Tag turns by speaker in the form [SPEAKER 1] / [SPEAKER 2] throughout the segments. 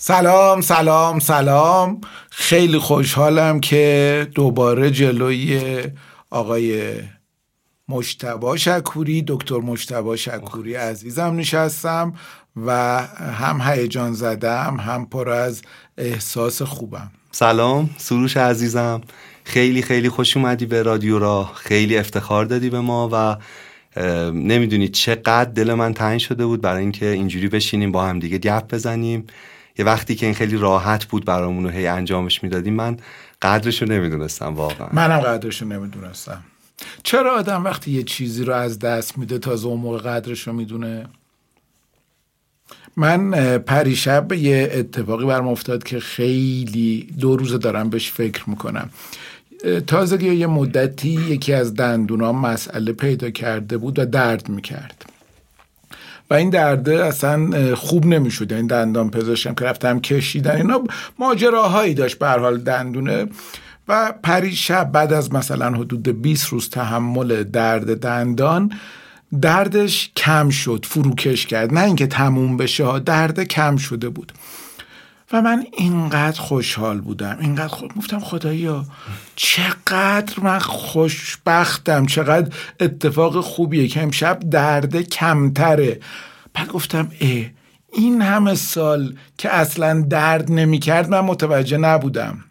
[SPEAKER 1] سلام سلام سلام. خیلی خوشحالم که دوباره جلوی آقای مشتبا شکوری دکتر مشتبا شکوری عزیزم نشستم و هم هیجان زدم هم پر از احساس خوبم.
[SPEAKER 2] سلام سروش عزیزم. خیلی خیلی خوش اومدی به رادیو را. خیلی افتخار دادی به ما و نمی‌دونی چقدر دل من تنگ شده بود برای اینکه اینجوری بشینیم با هم دیگه گپ بزنیم. یه وقتی که این خیلی راحت بود برامون و هی انجامش می‌دادیم من قدرشو نمی‌دونستم واقعا.
[SPEAKER 1] منم قدرشو نمی‌دونستم. چرا آدم وقتی یه چیزی رو از دست میده تا اون موقع قدرشو می‌دونه؟ من پریشب یه اتفاقی برم افتاد که خیلی دو روزه دارم بهش فکر می‌کنم. تازگی یه مدتی یکی از دندونام مسئله پیدا کرده بود و درد می‌کرد. و این درده اصلا خوب نمی‌شد. این دندان پزشکم که رفتم کشیدن اینا ماجراهایی داشت به حال دندونه. و پریشب بعد از مثلا حدود 20 روز تحمل درد دندان دردش کم شد فروکش کرد. نه اینکه تموم بشه درد کم شده بود. و من اینقدر خوشحال بودم اینقدر خود گفتم خدایا چقدر من خوشبختم چقدر اتفاق خوبیه که امشب درد کمتره. بعد گفتم اه این همه سال که اصلا درد نمی‌کرد من متوجه نبودم.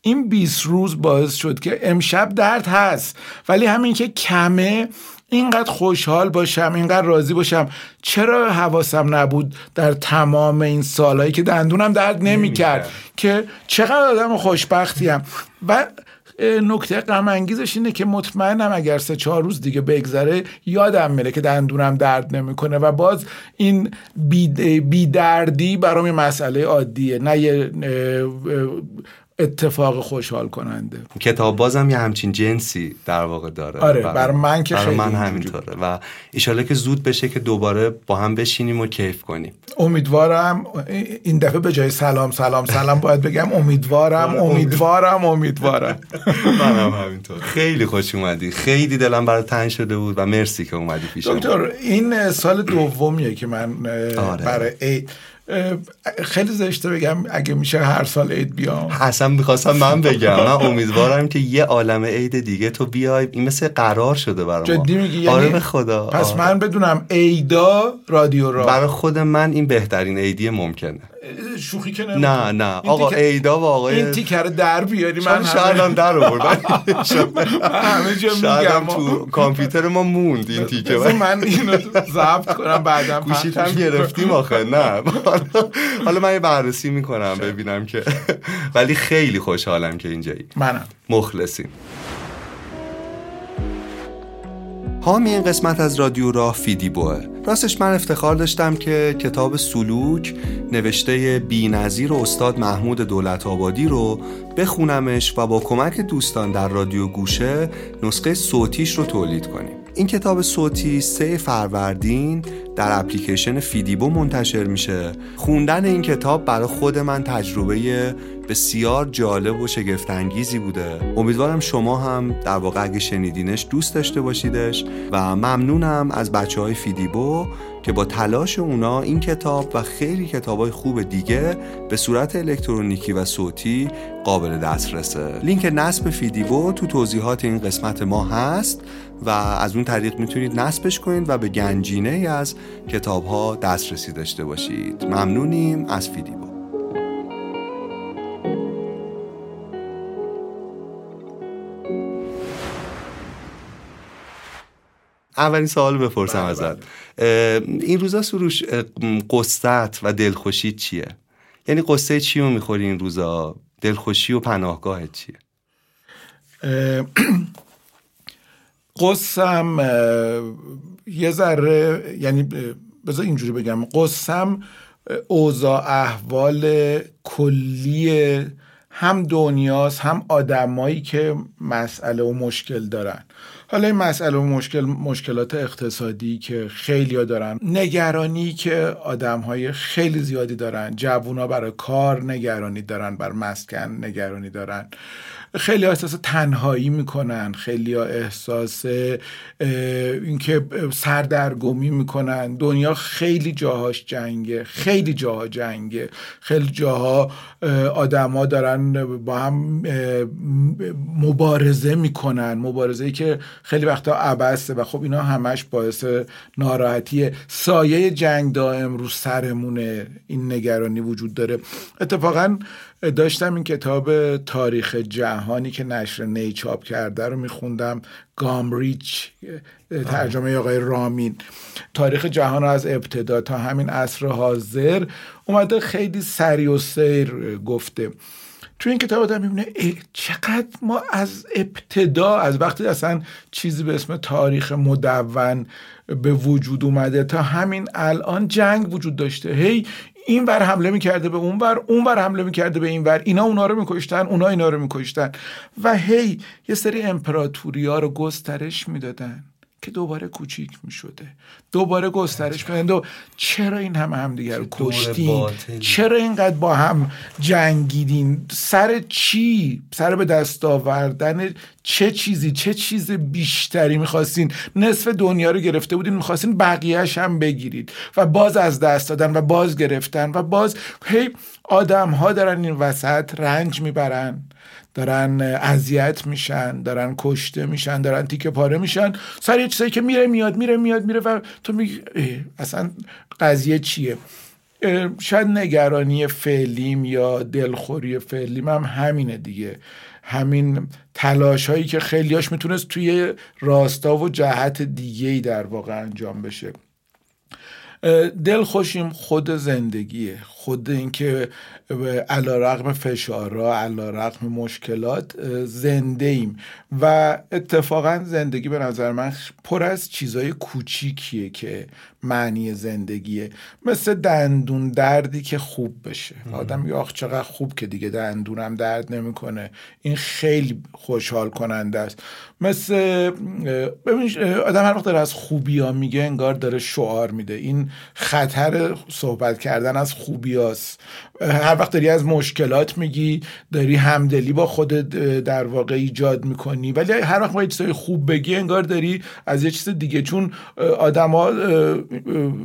[SPEAKER 1] این 20 روز باعث شد که امشب درد هست ولی همین که کمه اینقدر خوشحال باشم اینقدر راضی باشم. چرا حواسم نبود در تمام این سالهایی که دندونم درد نمی‌کرد. که چقدر آدم خوشبختیم. و نکته غم انگیزش اینه که مطمئنم اگر سه چهار روز دیگه بگذره یادم میره که دندونم درد نمی‌کنه و باز این بی, دردی برام یه مسئله عادیه. نه یه اتفاق خوشحال کننده.
[SPEAKER 2] کتاب بازم یه همچین جنسی در واقع داره.
[SPEAKER 1] آره برای من که
[SPEAKER 2] برای من همینطوره. و ایشاله که زود بشه که دوباره با هم بشینیم و کیف کنیم.
[SPEAKER 1] امیدوارم این دفعه به جای سلام سلام سلام باید بگم امیدوارم امیدوارم. امیدوارم
[SPEAKER 2] منم همینطور خیلی خوش اومدی. خیلی دلم برای تنگ شده بود و مرسی که اومدی پیش
[SPEAKER 1] دکتر این سال دومیه که من آره. برای خیلی زشته بگم اگه میشه هر سال عید بیام.
[SPEAKER 2] حسن می‌خواستم من بگم. من امیدوارم که یه عالم عید دیگه تو بیای. این مثل قرار شده برای
[SPEAKER 1] ما جدی میگی؟
[SPEAKER 2] آره یعنی به خدا.
[SPEAKER 1] پس آره. من بدونم عیدا رادیو را.
[SPEAKER 2] برای خود من این بهترین عیدی ممکنه.
[SPEAKER 1] شوخی که
[SPEAKER 2] نه نه. آقا ایدا و آقای
[SPEAKER 1] این تیکر در بیاری من
[SPEAKER 2] شاید هم در آوردم.
[SPEAKER 1] همه جا میگم.
[SPEAKER 2] تو کامپیوتر ما موند این تیکه.
[SPEAKER 1] من اینو ضبط کنم بعدم
[SPEAKER 2] گوشیت هم گرفتیم آخه. نه. حالا من یه بررسی می‌کنم ببینم که ولی خیلی خوشحالم که اینجایی.
[SPEAKER 1] منم.
[SPEAKER 2] مخلصیم. حامی این قسمت از رادیو راه فیدیبوه راستش من افتخار داشتم که کتاب سلوک نوشته بی نظیر استاد محمود دولت آبادی رو بخونمش و با کمک دوستان در رادیو گوشه نسخه صوتیش رو تولید کنیم. این کتاب صوتی سه فروردین در اپلیکیشن فیدیبو منتشر میشه. خوندن این کتاب برای خود من تجربه بسیار جالب و شگفتانگیزی بوده. امیدوارم شما هم در واقع اگه شنیدینش دوست داشته باشیدش و ممنونم از بچه های فیدیبو که با تلاش اونا این کتاب و خیلی کتاب های خوب دیگه به صورت الکترونیکی و صوتی قابل دسترسه. لینک نصب فیدیبو تو توضیحات این قسمت ما هست و از اون طریق می‌تونید نصبش کنید و به گنجینه‌ای از کتاب ها دسترسی داشته باشید. ممنونیم از فیدیبو. اولین سوال بپرسم بله، ازت. بله. این روزا سروش قصت و دلخوشی چیه؟ یعنی قصه چی رو می‌خوری این روزا؟ دلخوشی و پناهگاه چیه؟
[SPEAKER 1] قصم یه ذره یعنی بذار اینجوری بگم. قصم اوضاع احوال کلی هم دنیاست هم آدمایی که مسئله و مشکل دارن. حالا این مسئله و مشکل مشکلات اقتصادی که خیلی دارن نگرانی که آدم های خیلی زیادی دارن. جوونا برای کار نگرانی دارن بر مسکن نگرانی دارن. خیلی احساس تنهایی می‌کنن خیلی احساس اینکه سردرگمی می‌کنن. دنیا خیلی جاهاش جنگه خیلی جاها جنگه. خیلی جاها آدما دارن با هم مبارزه می‌کنن. مبارزه که خیلی وقتا عبسته و خب اینا همش باعث ناراحتی سایه جنگ دائم رو سرمونه این نگرانی وجود داره. اتفاقا داشتم این کتاب تاریخ جهانی که نشر نی چاپ کرده رو میخوندم گامریچ ترجمه آقای رامین. تاریخ جهان رو از ابتدا تا همین عصر حاضر اومده خیلی سری و سیر گفته. تو این کتاب آدم می‌بینه چقدر ما از ابتدا از وقتی اصلا چیزی به اسم تاریخ مدون به وجود اومده تا همین الان جنگ وجود داشته. هی این ور حمله می‌کرده به اون ور اون ور حمله می‌کرده به این ور. اینا اونا رو میکشتن اونا اینا رو میکشتن. و هی یه سری امپراتوری ها رو گسترش می‌دادن. که دوباره کوچیک می شده دوباره گسترش کنند و چرا این همه همدیگر رو کشتین؟ چرا اینقدر با هم جنگیدین؟ سر چی؟ سر به دست آوردن چه چیزی؟ چه چیز بیشتری می‌خواستین؟ نصف دنیا رو گرفته بودین می‌خواستین بقیهش هم بگیرید و باز از دست دادن و باز گرفتن و باز هی آدم ها دارن این وسط رنج می‌برن. دارن اذیت میشن دارن کشته میشن دارن تیکه پاره میشن. سر یه چیزایی که میره میاد میره میاد میره و تو میگی اصلا قضیه چیه؟ شاید نگرانی فعلیم یا دلخوری فعلیم هم همینه دیگه. همین تلاش هایی که خیلیاش می‌تونست توی راستا و جهت دیگه ای در واقع انجام بشه. دل خوشیم خود زندگیه. خود اینکه علا رقم فشارها علا رقم مشکلات زنده ایم و اتفاقا زندگی به نظر من پر از چیزای کوچیکیه که معنی زندگیه. مثل دندون دردی که خوب بشه. آدم میگه آخ چقدر خوب که دیگه دندونم درد نمی‌کنه. این خیلی خوشحال کننده است. مثل ببین آدم هر وقت داره از خوبی ها میگه انگار داره شعار میده. این خطر صحبت کردن از خوبی هاست هر وقت داری از مشکلات میگی داری همدلی با خودت در واقع ایجاد می‌کنی. ولی هر وقت ما یه خوب بگی انگار داری از یه چیز دیگه. چون آدما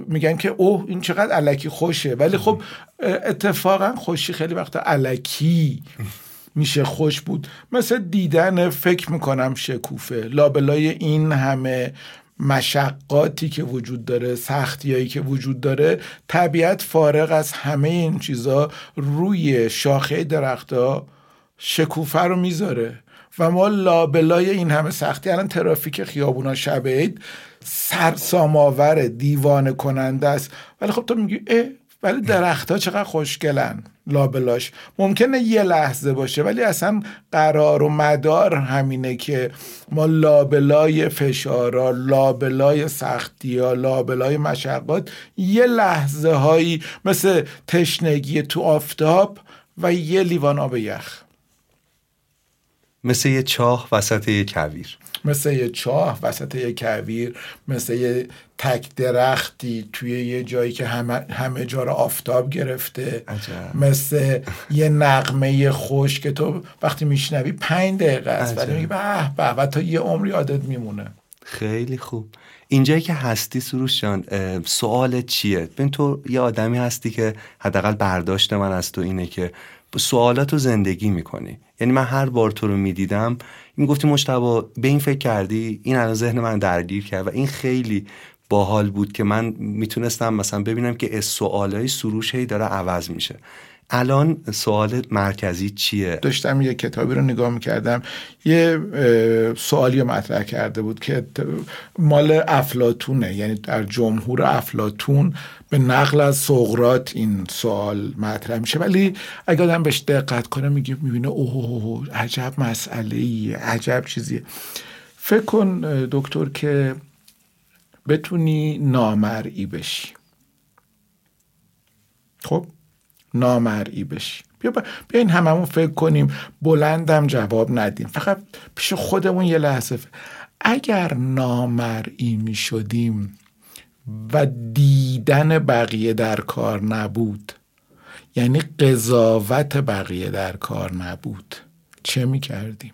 [SPEAKER 1] میگن که اوه این چقدر علکی خوشه. ولی خب اتفاقا خوشی خیلی وقت علکی میشه. خوش بود. مثل دیدن فکر می‌کنم شکوفه. لابلای این همه مشقاتی که وجود داره سختیایی که وجود داره طبیعت فارغ از همه این چیزا روی شاخه درختها شکوفه رو می‌ذاره. و ما لابلای این همه سختی الان ترافیک خیابونا شب عید سرسام دیوانه کننده است. ولی خب تو میگی اه ولی درختها چقدر خوشگلن. لابلاش ممکنه یه لحظه باشه ولی اصلا قرار و مدار همینه که ما لابلای فشارا لابلای سختی ها لابلای مشقات یه لحظه هایی مثل تشنگی تو آفتاب و یه لیوان آب یخ.
[SPEAKER 2] مثل یه چاه وسط یه کویر.
[SPEAKER 1] مثل یه چاه وسط یه کویر مثل یه تک درختی توی یه جایی که همه, همه جا رو آفتاب گرفته عجب. مثل یه نقمه خوش که تو وقتی میشنوی پنج دقیقه است ولی میگی به به و تا یه عمر یادت میمونه.
[SPEAKER 2] خیلی خوب. اینجایی که هستی سروش جان سوال چیه؟ ببین تو یه آدمی هستی که حداقل برداشت من از تو اینه که سوالات رو زندگی می‌کنی. یعنی من هر بار تو رو می‌دیدم می‌گفتی مشتبا به این فکر کردی؟ این الان ذهن من درگیر کرد و این خیلی باحال بود که من می‌تونستم مثلا ببینم که سوالای سروش هی داره عوض میشه. الان سوال مرکزی چیه؟
[SPEAKER 1] داشتم یه کتابی رو نگاه می‌کردم. یه سوالی مطرح کرده بود که مال افلاتونه یعنی در جمهور افلاتون به نقل از سقرات این سوال مطرح میشه. ولی اگر آدم بهش دقت کنه میگه می‌بینه اوه عجب مسئله ای عجب چیزیه. فکر کن دکتر که بتونی نامرئی بشی. خب؟ نامرئی بشی. بیا این هممون فکر کنیم. بلندم جواب ندیم. فقط پیش خودمون یه لحظه اگر نامرئی می شدیم و دیدن بقیه در کار نبود. یعنی قضاوت بقیه در کار نبود. چه می‌کردیم؟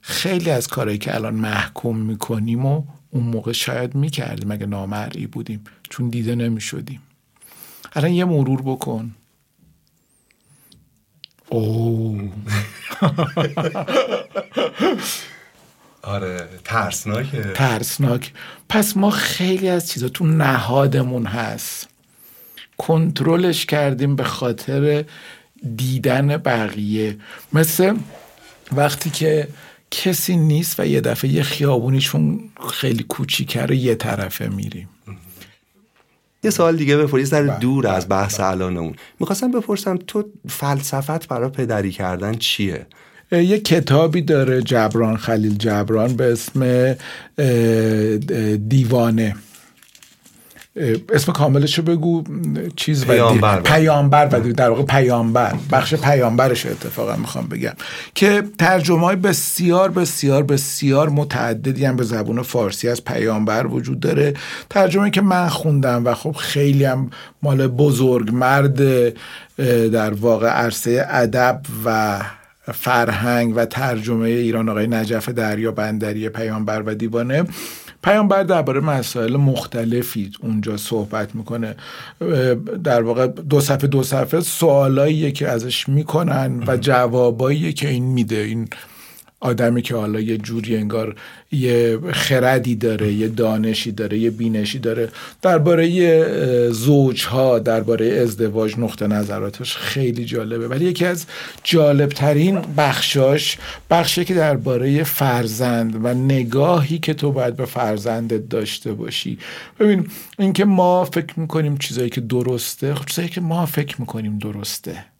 [SPEAKER 1] خیلی از کارهایی که الان محکوم می‌کنیم و اون موقع شاید می‌کردیم اگه نامرئی بودیم چون دیده نمی‌شدیم. الان یه مرور بکن. او
[SPEAKER 2] آره ترسناکه.
[SPEAKER 1] ترسناک. پس ما خیلی از چیزا تو نهادمون هست. کنترلش کردیم به خاطر دیدن بقیه. مثل وقتی که کسی نیست و یه دفعه یه خیابونیشون خیلی کوچیکه رو یه طرفه میریم.
[SPEAKER 2] یه سوال دیگه بپرسی در
[SPEAKER 1] بله،
[SPEAKER 2] دور از بحث الانمون. می‌خواستم بپرسم تو فلسفت برای پدری کردن چیه؟
[SPEAKER 1] یه کتابی داره جبران خلیل جبران به اسم دیوانه. اسم کاملش رو بگو چیز
[SPEAKER 2] پیامبر
[SPEAKER 1] پیامبر و در واقع پیامبر. بخش پیامبرش اتفاقا می‌خوام بگم. که ترجمه های بسیار بسیار بسیار متعددی هم به زبون فارسی از پیامبر وجود داره. ترجمه که من خوندم و خب خیلی هم مال بزرگ مرد در واقع عرصه ادب و فرهنگ و ترجمه ایران آقای نجف دریا بندری پیامبر و دیوانه. پیامبر درباره مسائل مختلفی اونجا صحبت می‌کنه. در واقع دو صفحه دو صفحه سوالاییه که ازش می‌کنن و جوابایی که این میده. این آدمی که حالا یه جوری انگار یه خردی داره یه دانشی داره یه بینشی داره درباره زوجها درباره ازدواج نقطه نظراتش خیلی جالبه. ولی یکی از جالبترین بخشاش بخشی که درباره فرزند و نگاهی که تو باید به فرزندت داشته باشی. ببین اینکه ما فکر می‌کنیم چیزایی که درسته خب چیزایی که ما فکر می‌کنیم درسته.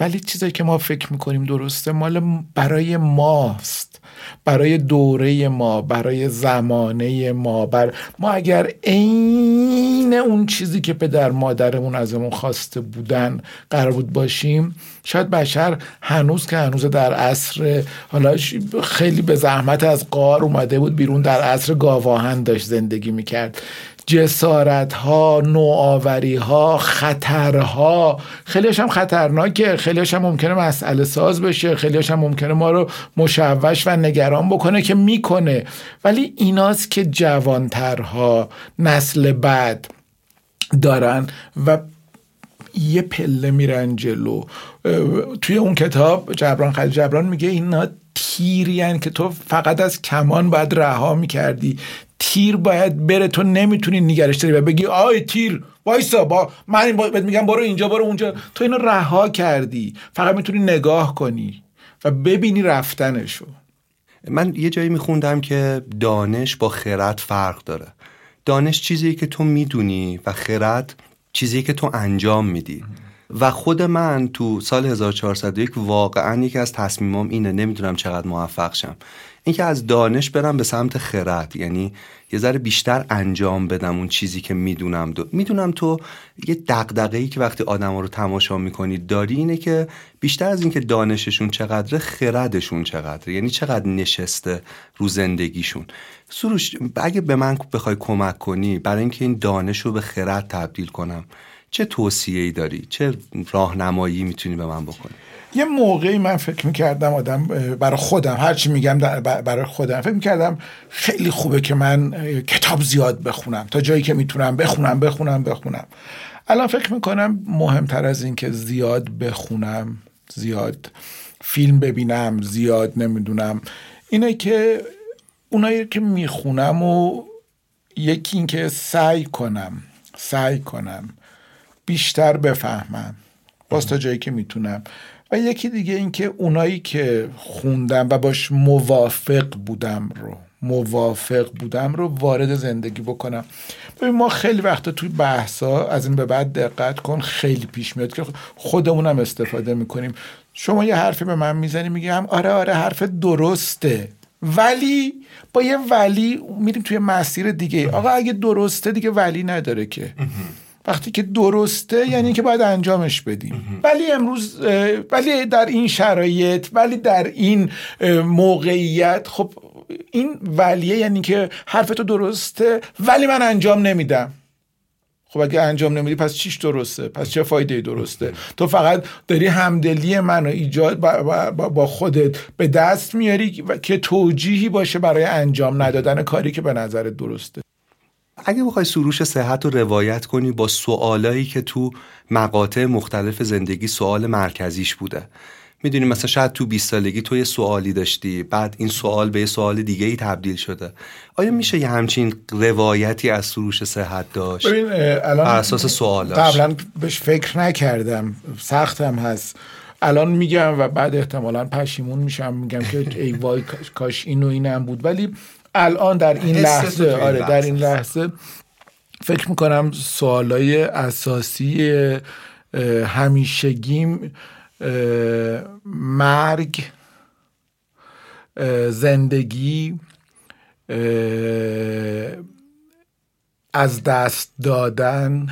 [SPEAKER 1] ولی چیزایی که ما فکر می‌کنیم درسته مال برای ماست. برای دوره ما برای زمانه ما بر ما اگر عین اون چیزی که پدر مادرمون ازمون خواسته بودن قرار بود باشیم شاید بشر هنوز که هنوز در عصر حالا خیلی به زحمت از قار اومده بود بیرون در عصر گاواهن داشت زندگی می‌کرد. جسارت ها نوآوری ها خطرها. خیلیش هم خطرناکه. خیلیش هم ممکنه مسئله ساز بشه. خیلیش هم ممکنه ما رو مشوش و نگران بکنه که می‌کنه. ولی ایناست که جوانترها نسل بعد دارن و یه پله میرن جلو. توی اون کتاب جبران خلیل جبران میگه اینا تیری که تو فقط از کمان باید رها می‌کردی. تیر باید بره تو نمی‌تونی نگرش داری و بگی آی تیر وایسا با من بهت میگم برو اینجا برو اونجا. تو اینو رها کردی. فقط می‌تونی نگاه کنی و ببینی رفتنشو.
[SPEAKER 2] من یه جایی میخوندم که دانش با خرد فرق داره. دانش چیزی که تو می‌دونی و خرد چیزی که تو انجام میدی. و خود من تو سال 1401 واقعا یکی از تصمیمام اینه نمی‌دونم چقدر موفق شم. اینکه از دانش برم به سمت خرد یعنی یه ذره بیشتر انجام بدم اون چیزی که می‌دونم. دو می‌دونم تو یه دقدقه ای که وقتی آدم رو تماشا می‌کنی داری اینه که بیشتر از اینکه دانششون چقدره خردشون چقدره. یعنی چقدر نشسته رو زندگیشون. سروش اگه به من بخوای کمک کنی برای اینکه این دانش رو به خرد تبدیل کنم چه توصیه ای داری؟ چه راهنمایی می‌تونی به من بکنی؟
[SPEAKER 1] یه موقعی من فکر می‌کردم آدم برای خودم هرچی میگم برای خودم فکر می‌کردم خیلی خوبه که من کتاب زیاد بخونم تا جایی که می‌تونم بخونم بخونم بخونم. الان فکر می‌کنم مهمتر از این که زیاد بخونم زیاد فیلم ببینم زیاد نمی‌دونم اینه که اونایی که می‌خونم و یکی اینکه سعی کنم سعی کنم بیشتر بفهمم. باز تا جایی که می‌تونم. و یکی دیگه اینکه اونایی که خوندم و باش موافق بودم رو موافق بودم رو وارد زندگی بکنم. ببین ما خیلی وقتا توی بحثا از این به بعد دقت کن خیلی پیش میاد که خودمونم استفاده می‌کنیم. شما یه حرفی به من می‌زنی میگم آره آره حرف درسته. ولی با یه ولی میریم توی مسیر دیگه. آقا اگه درسته دیگه ولی نداره که. وقتی که درسته یعنی که باید انجامش بدیم. ولی امروز ولی در این شرایط ولی در این موقعیت خب این ولیه یعنی که حرف تو درسته ولی من انجام نمیدم. خب اگه انجام نمیدی پس چیش درسته؟ پس چه فایده درسته؟ تو فقط داری همدلی منو ایجاد با خودت به دست میاری که توجیهی باشه برای انجام ندادن کاری که به نظرت درسته.
[SPEAKER 2] اگه بخوای سروش صحت رو روایت کنی با سوالایی که تو مقاطع مختلف زندگی سوال مرکزیش بوده. می‌دونی مثلا شاید تو 20 سالگی تو یه سوالی داشتی بعد این سوال به یه سوال دیگه ای تبدیل شده. آیا میشه یه همچین روایتی از سروش صحت داشت؟
[SPEAKER 1] ببین الان
[SPEAKER 2] بر اساس سوالاش.
[SPEAKER 1] قبلا بهش فکر نکردم. سختم هست. الان میگم و بعد احتمالا پشیمون میشم. میگم که ای وای کاش این و اینم بود. ولی الان در این لحظه آره در این لحظه فکر می‌کنم سوالای اساسی همیشگیم مرگ زندگی از دست دادن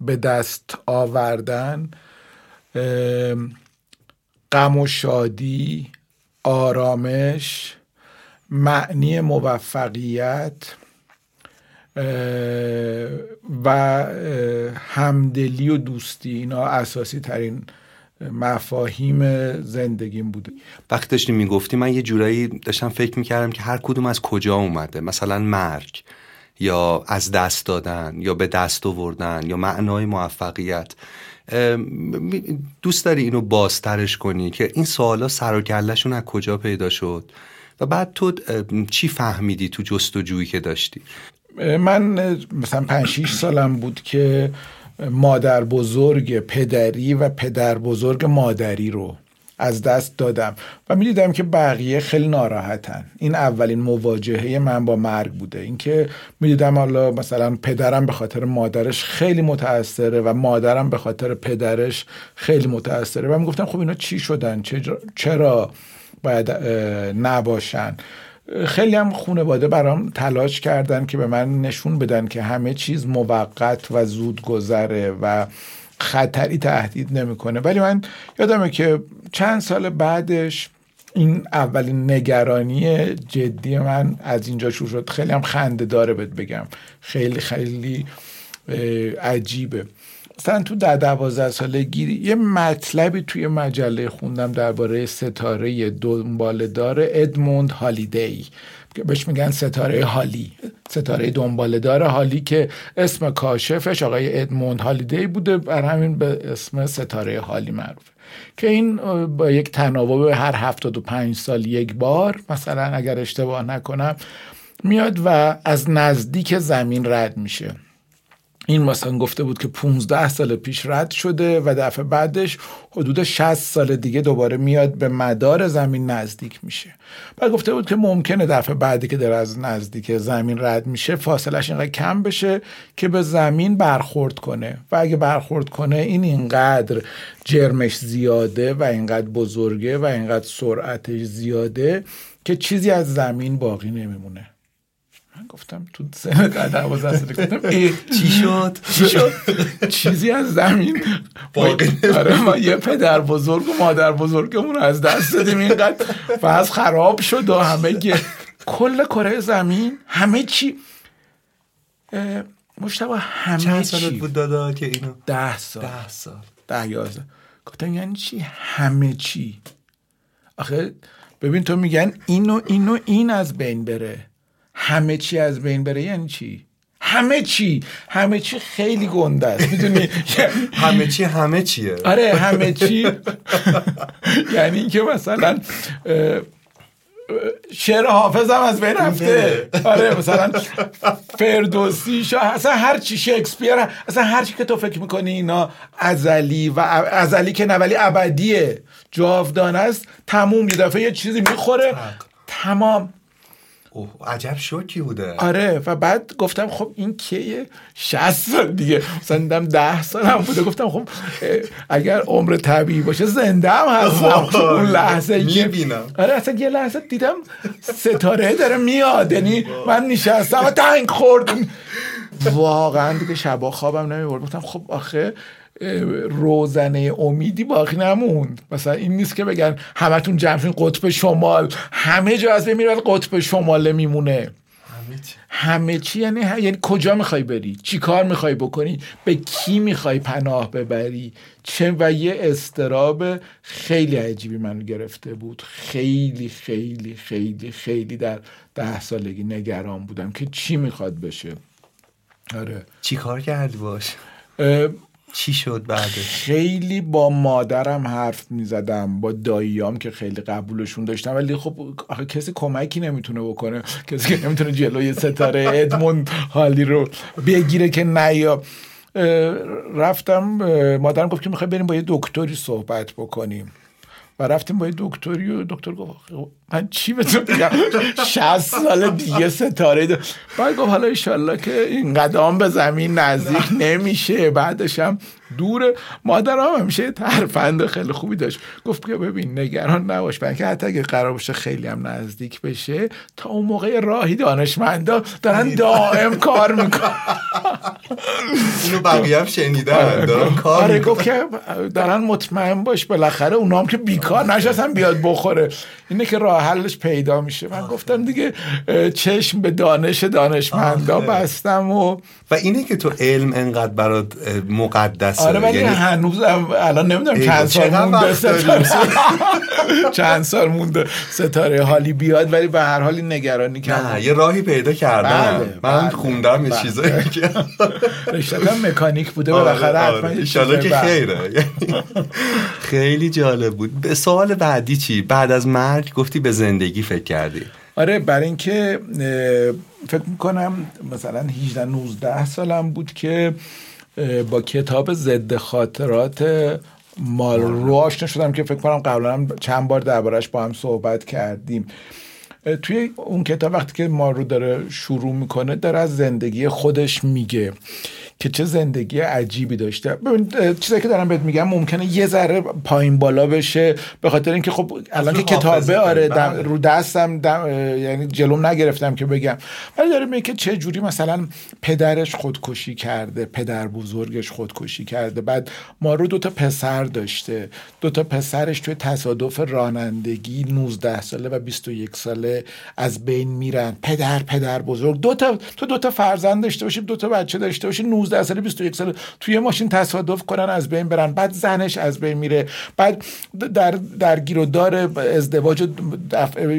[SPEAKER 1] به دست آوردن غم و شادی آرامش معنی موفقیت و همدلی و دوستی اینا اساسی ترین مفاهیم زندگیم بوده.
[SPEAKER 2] وقتی داشتی می‌گفتی من یه جورایی داشتم فکر می‌کردم که هر کدوم از کجا اومده. مثلا مرگ یا از دست دادن یا به دست آوردن یا معنای موفقیت. دوست داری اینو بازترش کنی که این سوالا سر و کلشون از کجا پیدا شد؟ و بعد تو چی فهمیدی تو جستجویی که داشتی؟
[SPEAKER 1] من مثلا 5 سالم بود که مادر بزرگ پدری و پدر بزرگ مادری رو از دست دادم و می‌دیدم که بقیه خیلی ناراحتن. این اولین مواجهه من با مرگ بوده. اینکه می‌دیدم حالا مثلا پدرم به خاطر مادرش خیلی متاثره و مادرم به خاطر پدرش خیلی متاثره و می‌گفتم خب اینا چی شدن؟ چرا؟ باید نباشن. خیلی هم خانواده برام تلاش کردن که به من نشون بدن که همه چیز موقت و زود گذره و خطری تهدید نمی‌کنه. ولی من یادمه که چند سال بعدش این اولین نگرانی جدی من از اینجا شروع شد. خیلی هم خنده داره بهت بگم. خیلی خیلی عجیبه. مثلا تو در دوازده سالگی یه مطلبی توی مجله خوندم درباره ستاره دنبالدار ادموند هالیدی. بهش میگن ستاره هالی. ستاره دنبالدار هالی که اسم کاشفش آقای ادموند هالیدی بوده بر همین به اسم ستاره هالی معروفه که این با یک تناوب هر هفتاد و پنج سال یک بار مثلا اگر اشتباه نکنم میاد و از نزدیک زمین رد میشه. این مثلا گفته بود که 15 سال پیش رد شده و دفعه بعدش حدود 60 سال دیگه دوباره میاد به مدار زمین نزدیک میشه. و گفته بود که ممکنه دفعه بعدی که در از نزدیک زمین رد میشه فاصلش اینقدر کم بشه که به زمین برخورد کنه. و اگه برخورد کنه این اینقدر جرمش زیاده و اینقدر بزرگه و اینقدر سرعتش زیاده که چیزی از زمین باقی نمیمونه. من گفتم تو سن دوازده ساله گفتم
[SPEAKER 2] چی شد؟
[SPEAKER 1] چی شد؟ چیزی از زمین. آره ما یه پدر بزرگ و مادر بزرگمون از دست دادیم اینقدر. فاز خراب شد و همه کل کره زمین همه چی. مشتبه همه
[SPEAKER 2] چند سالت بود دادا که اینو؟
[SPEAKER 1] ده سال.
[SPEAKER 2] ده سال.
[SPEAKER 1] ده یازده. گفتم یعنی چی؟ همه چی. آخه ببین تو میگن اینو اینو این از بین بره. همه چی از بین بره یعنی چی؟ همه چی. همه چی خیلی گنده است. می‌دونی؟
[SPEAKER 2] همه چی همه چیه.
[SPEAKER 1] آره همه چی. یعنی اینکه مثلا شعر حافظم از بین رفته. آره مثلا فردوسی شا اصلا هر چی شکسپیر اصلا هر چی که تو فکر می‌کنی اینا ازلی و ازلی که نولی ابدیه. جاودانه است تموم یه دفعه یه چیزی می‌خوره. تمام.
[SPEAKER 2] اوه عجب شوکی بوده.
[SPEAKER 1] آره و بعد گفتم خب این کیه؟ 60 سال دیگه. مثلا دیدم 10 سال هم بوده. گفتم خب اگر عمر طبیعی باشه زنده هم هستم. اون لحظه
[SPEAKER 2] می‌بینم.
[SPEAKER 1] آره اصلا یه لحظه دیدم ستاره داره میاد. یعنی من نشستم و تنگ خوردم. واقعا دیگه شبا خوابم نمی‌برد. گفتم خب آخه روزنه امیدی باقی نموند. مثلا این نیست که بگن همتون جمع قطب شمال. همه جا از بین قطب شمال میمونه. همه چی. یعنی یعنی کجا می‌خوای بری؟ چی کار می‌خوای بکنی؟ به کی می‌خوای پناه ببری؟ چه و یه استراب خیلی عجیبی منو گرفته بود. خیلی خیلی خیلی خیلی در ده سالگی نگران بودم که چی می‌خواد بشه. آره.
[SPEAKER 2] چی کار کردی باش؟ چی شد بعدش؟
[SPEAKER 1] خیلی با مادرم حرف می‌زدم با داییام که خیلی قبولشون داشتم. ولی خب آخه کسی کمکی نمی‌تونه بکنه. کسی که نمی‌تونه جلوی ستاره ادموند حالی رو بگیره که نیا. رفتم مادرم گفت که می‌خوای بریم با یه دکتری صحبت بکنیم. و رفتیم با یه دکتری و دکتر گفت من چی بهتون بگم 60 سال دیگه ستاره ده. بعد گفت حالا ایشالله که این قدام به زمین نزدیک نمیشه بعدش هم دوره. مادرم همیشه ترفند خیلی خوبی داشت. گفت که ببین نگران نباش. که حتی اگه قرار باشه خیلی هم نزدیک بشه تا اون موقع راهی دانشمندا دارن دائم کار می‌کنن.
[SPEAKER 2] اینو بقیه هم شنیدن دارن کار
[SPEAKER 1] آره گفت که دارن مطمئن باش بالاخره اونام که بیکار نشستن بیاد بخوره. اینه که راه حلش پیدا میشه. من گفتم دیگه چشم به دانش دانشمندا بستم و
[SPEAKER 2] و اینه که تو علم انقدر برات مقدسه
[SPEAKER 1] آره ولی یعنی... هنوزم الان نمی‌دونم چند سال مونده ستاره. چند سال مونده ستاره حالی بیاد ولی به هر حالی نگرانی
[SPEAKER 2] کردم نه یه راهی پیدا کردم. بله، من خوندم یه. چیزایی که
[SPEAKER 1] رشتم مکانیک بوده بالاخره
[SPEAKER 2] آره، حتما آره. که خیره. خیلی جالب بود. به سوال بعدی چی؟ بعد از مرگ گفتی به زندگی فکر کردی.
[SPEAKER 1] آره برای اینکه فکر می‌کنم مثلا 18 19 سالم بود که با کتاب ضد خاطرات مال رو آشنا شدم که فکر کنم قبلا چند بار دربارش با هم صحبت کردیم. توی اون کتاب وقتی که ما رو داره شروع می‌کنه داره از زندگی خودش میگه. که چه زندگی عجیبی داشته. ببین چیزی که دارم بهت میگم ممکنه یه ذره پایین بالا بشه به خاطر اینکه خب الان که کتابه آره بله. رو دستم یعنی جلوم نگرفتم که بگم. ولی داره میگه چه جوری مثلا پدرش خودکشی کرده پدر بزرگش خودکشی کرده. بعد ما رو دوتا پسر داشته. دوتا پسرش توی تصادف رانندگی 19 ساله و 21 ساله از بین میرن. پدر پدر بزرگ. دوتا تو دوتا فرزند داشته باشی دوتا بچه داشته باشی 19 ساله 21 ساله توی ماشین تصادف کنن از بین برن. بعد زنش از بین میره. بعد در در گیرودار ازدواج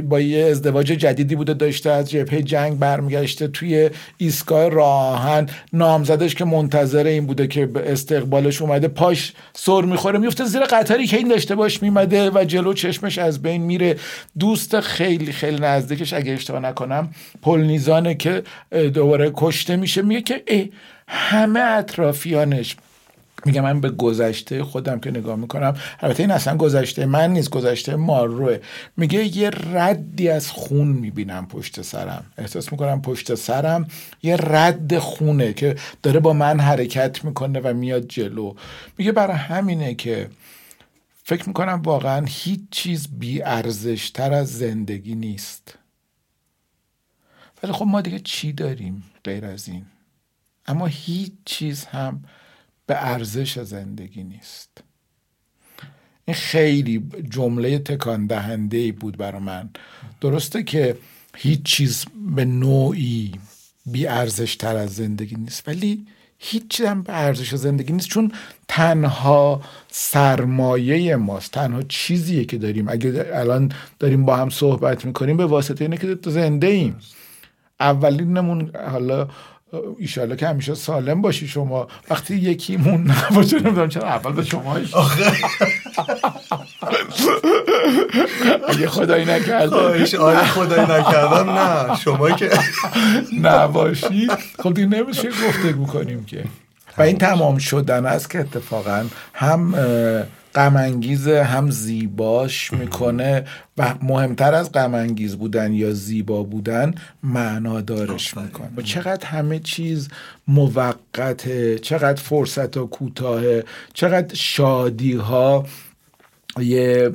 [SPEAKER 1] با یه ازدواج جدیدی بوده داشته. از جبهه جنگ برمیگشته توی ایستگاه راهن. نامزدش که منتظر این بوده که استقبالش اومده. پاش سر می‌خوره میفته زیر قطاری که این داشته باش میمده و جلو چشمش از بین میره. دوست خیلی خیلی نزدیکش اگه اشتباه نکنم پلنیزانه که دوباره کشته میشه میگه که ای همه اطرافیانش. میگه من به گذشته خودم که نگاه می‌کنم البته این اصلا گذشته من نیست گذشته ماروه میگه یه ردی از خون می‌بینم پشت سرم. احساس می‌کنم پشت سرم یه رد خونه که داره با من حرکت می‌کنه و میاد جلو. میگه برای همینه که فکر می‌کنم واقعا هیچ چیز بی تر از زندگی نیست. ولی خب ما دیگه چی داریم غیر از این؟ اما هیچ چیز هم به ارزش زندگی نیست. این خیلی جمله تکان دهنده بود برای من. درسته که هیچ چیز به نوعی بی ارزش تر از زندگی نیست ولی هیچ چیز هم به ارزش زندگی نیست. چون تنها سرمایه ماست تنها چیزیه که داریم. اگه الان داریم با هم صحبت می‌کنیم به واسطه اینه که زنده ایم. اولینمون حالا ایشالله که همیشه سالم باشی شما. وقتی یکی مون نباشه نمی‌دونم چرا اول به شما اگه خدایی نکرده.
[SPEAKER 2] آره خدایی نکردم نه. شما که
[SPEAKER 1] نباشی خب دیگه نمیشه گفتگو کنیم که. و این تمام شدن است که اتفاقا هم غم هم زیباش می‌کنه و مهمتر از غم بودن یا زیبا بودن معنادارش می‌کنه. و چقدر همه چیز موقته چقدر فرصت ها کوتاهه چقدر شادی ها یه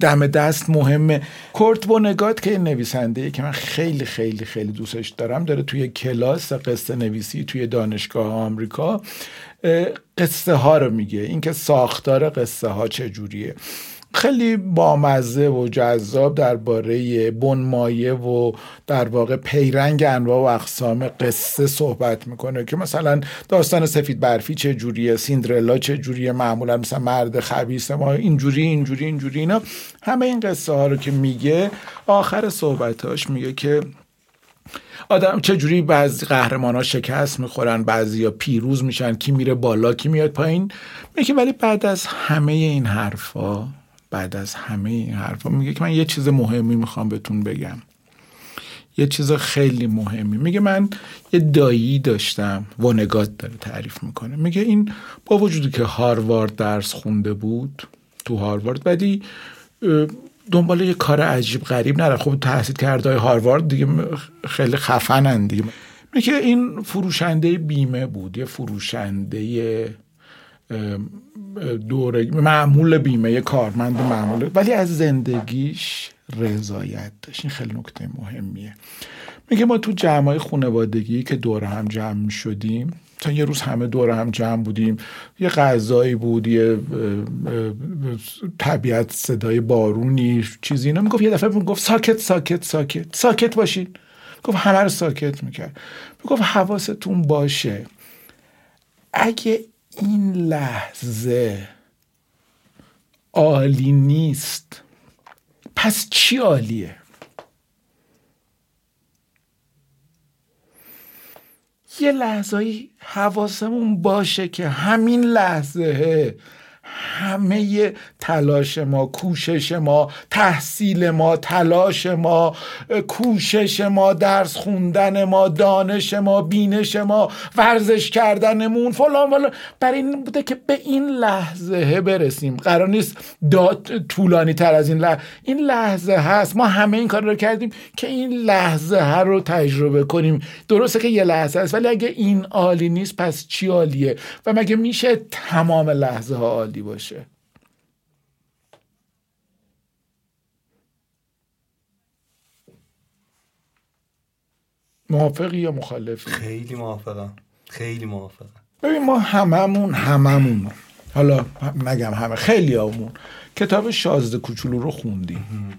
[SPEAKER 1] دم دست مهمه. کورت بونگات که نویسنده که من خیلی خیلی خیلی دوستش دارم داره توی کلاس قصه نویسی توی دانشگاه آمریکا. قصه ها رو میگه. اینکه ساختار قصه ها چجوریه. خیلی بامزه و جذاب درباره بنمایه و در واقع پیرنگ انواع و اقسام قصه صحبت می‌کنه که مثلا داستان سفید برفی چه جوریه سیندرلا چه جوریه معمولا مثلا مرد خبیث ما اینجوری اینجوری اینجوری اینا. همه این قصه ها رو که میگه آخر صحبتاش میگه که آدم چجوری بعضی قهرمان ها شکست می‌خورن بعضی ها پیروز میشن کی میره بالا کی میاد پایین؟ میگه ولی بعد از همه این حرفا بعد از همه این حرفا میگه که من یه چیز مهمی می‌خوام بهتون بگم. یه چیز خیلی مهمی. میگه من یه دایی داشتم ونگات داره تعریف می‌کنه. میگه این با وجودی که هاروارد درس خونده بود تو هاروارد ولی دنبال یه کار عجیب غریب نره خب تحصیل کرده هاروارد دیگه خیلی خفنن دیگه. میگه این فروشنده بیمه بود یه فروشنده دوره معمول بیمه یه کارمند معمول. ولی از زندگیش رضایت داشت. این خیلی نکته مهمیه. میگه ما تو جمعای خانوادگی که دور هم جمع شدیم تا یه روز همه دور هم جمع بودیم یه غذایی بود یه طبیعت صدای بارونی چیزی اینا. می‌گفت یه دفعه می‌گفت ساکت ساکت ساکت. ساکت باشین. گفت همه رو ساکت می‌کرد. می‌گفت حواستون باشه. اگه این لحظه عالی نیست پس چی عالیه؟ یه لحظه حواسمون باشه که همین لحظه همه تلاش ما کوشش ما تحصیل ما تلاش ما کوشش ما درس خوندن ما دانش ما بینش ما ورزش کردنمون فلان فلان. برای این بوده که به این لحظه برسیم. قرار نیست داد طولانی تر از این لحظه. این لحظه هست. ما همه این کار رو کردیم که این لحظه ها رو تجربه کنیم. درسته که یه لحظه هست ولی اگه این عالی نیست پس چی عالیه؟ و مگه میشه تمام لحظه ها عالی باشه. موافقی یا مخالفی؟
[SPEAKER 2] خیلی موافقم. خیلی موافقم.
[SPEAKER 1] ببین ما هممون هممون. حالا نگم همه خیلی همون کتاب شازده کوچولو رو خوندیم.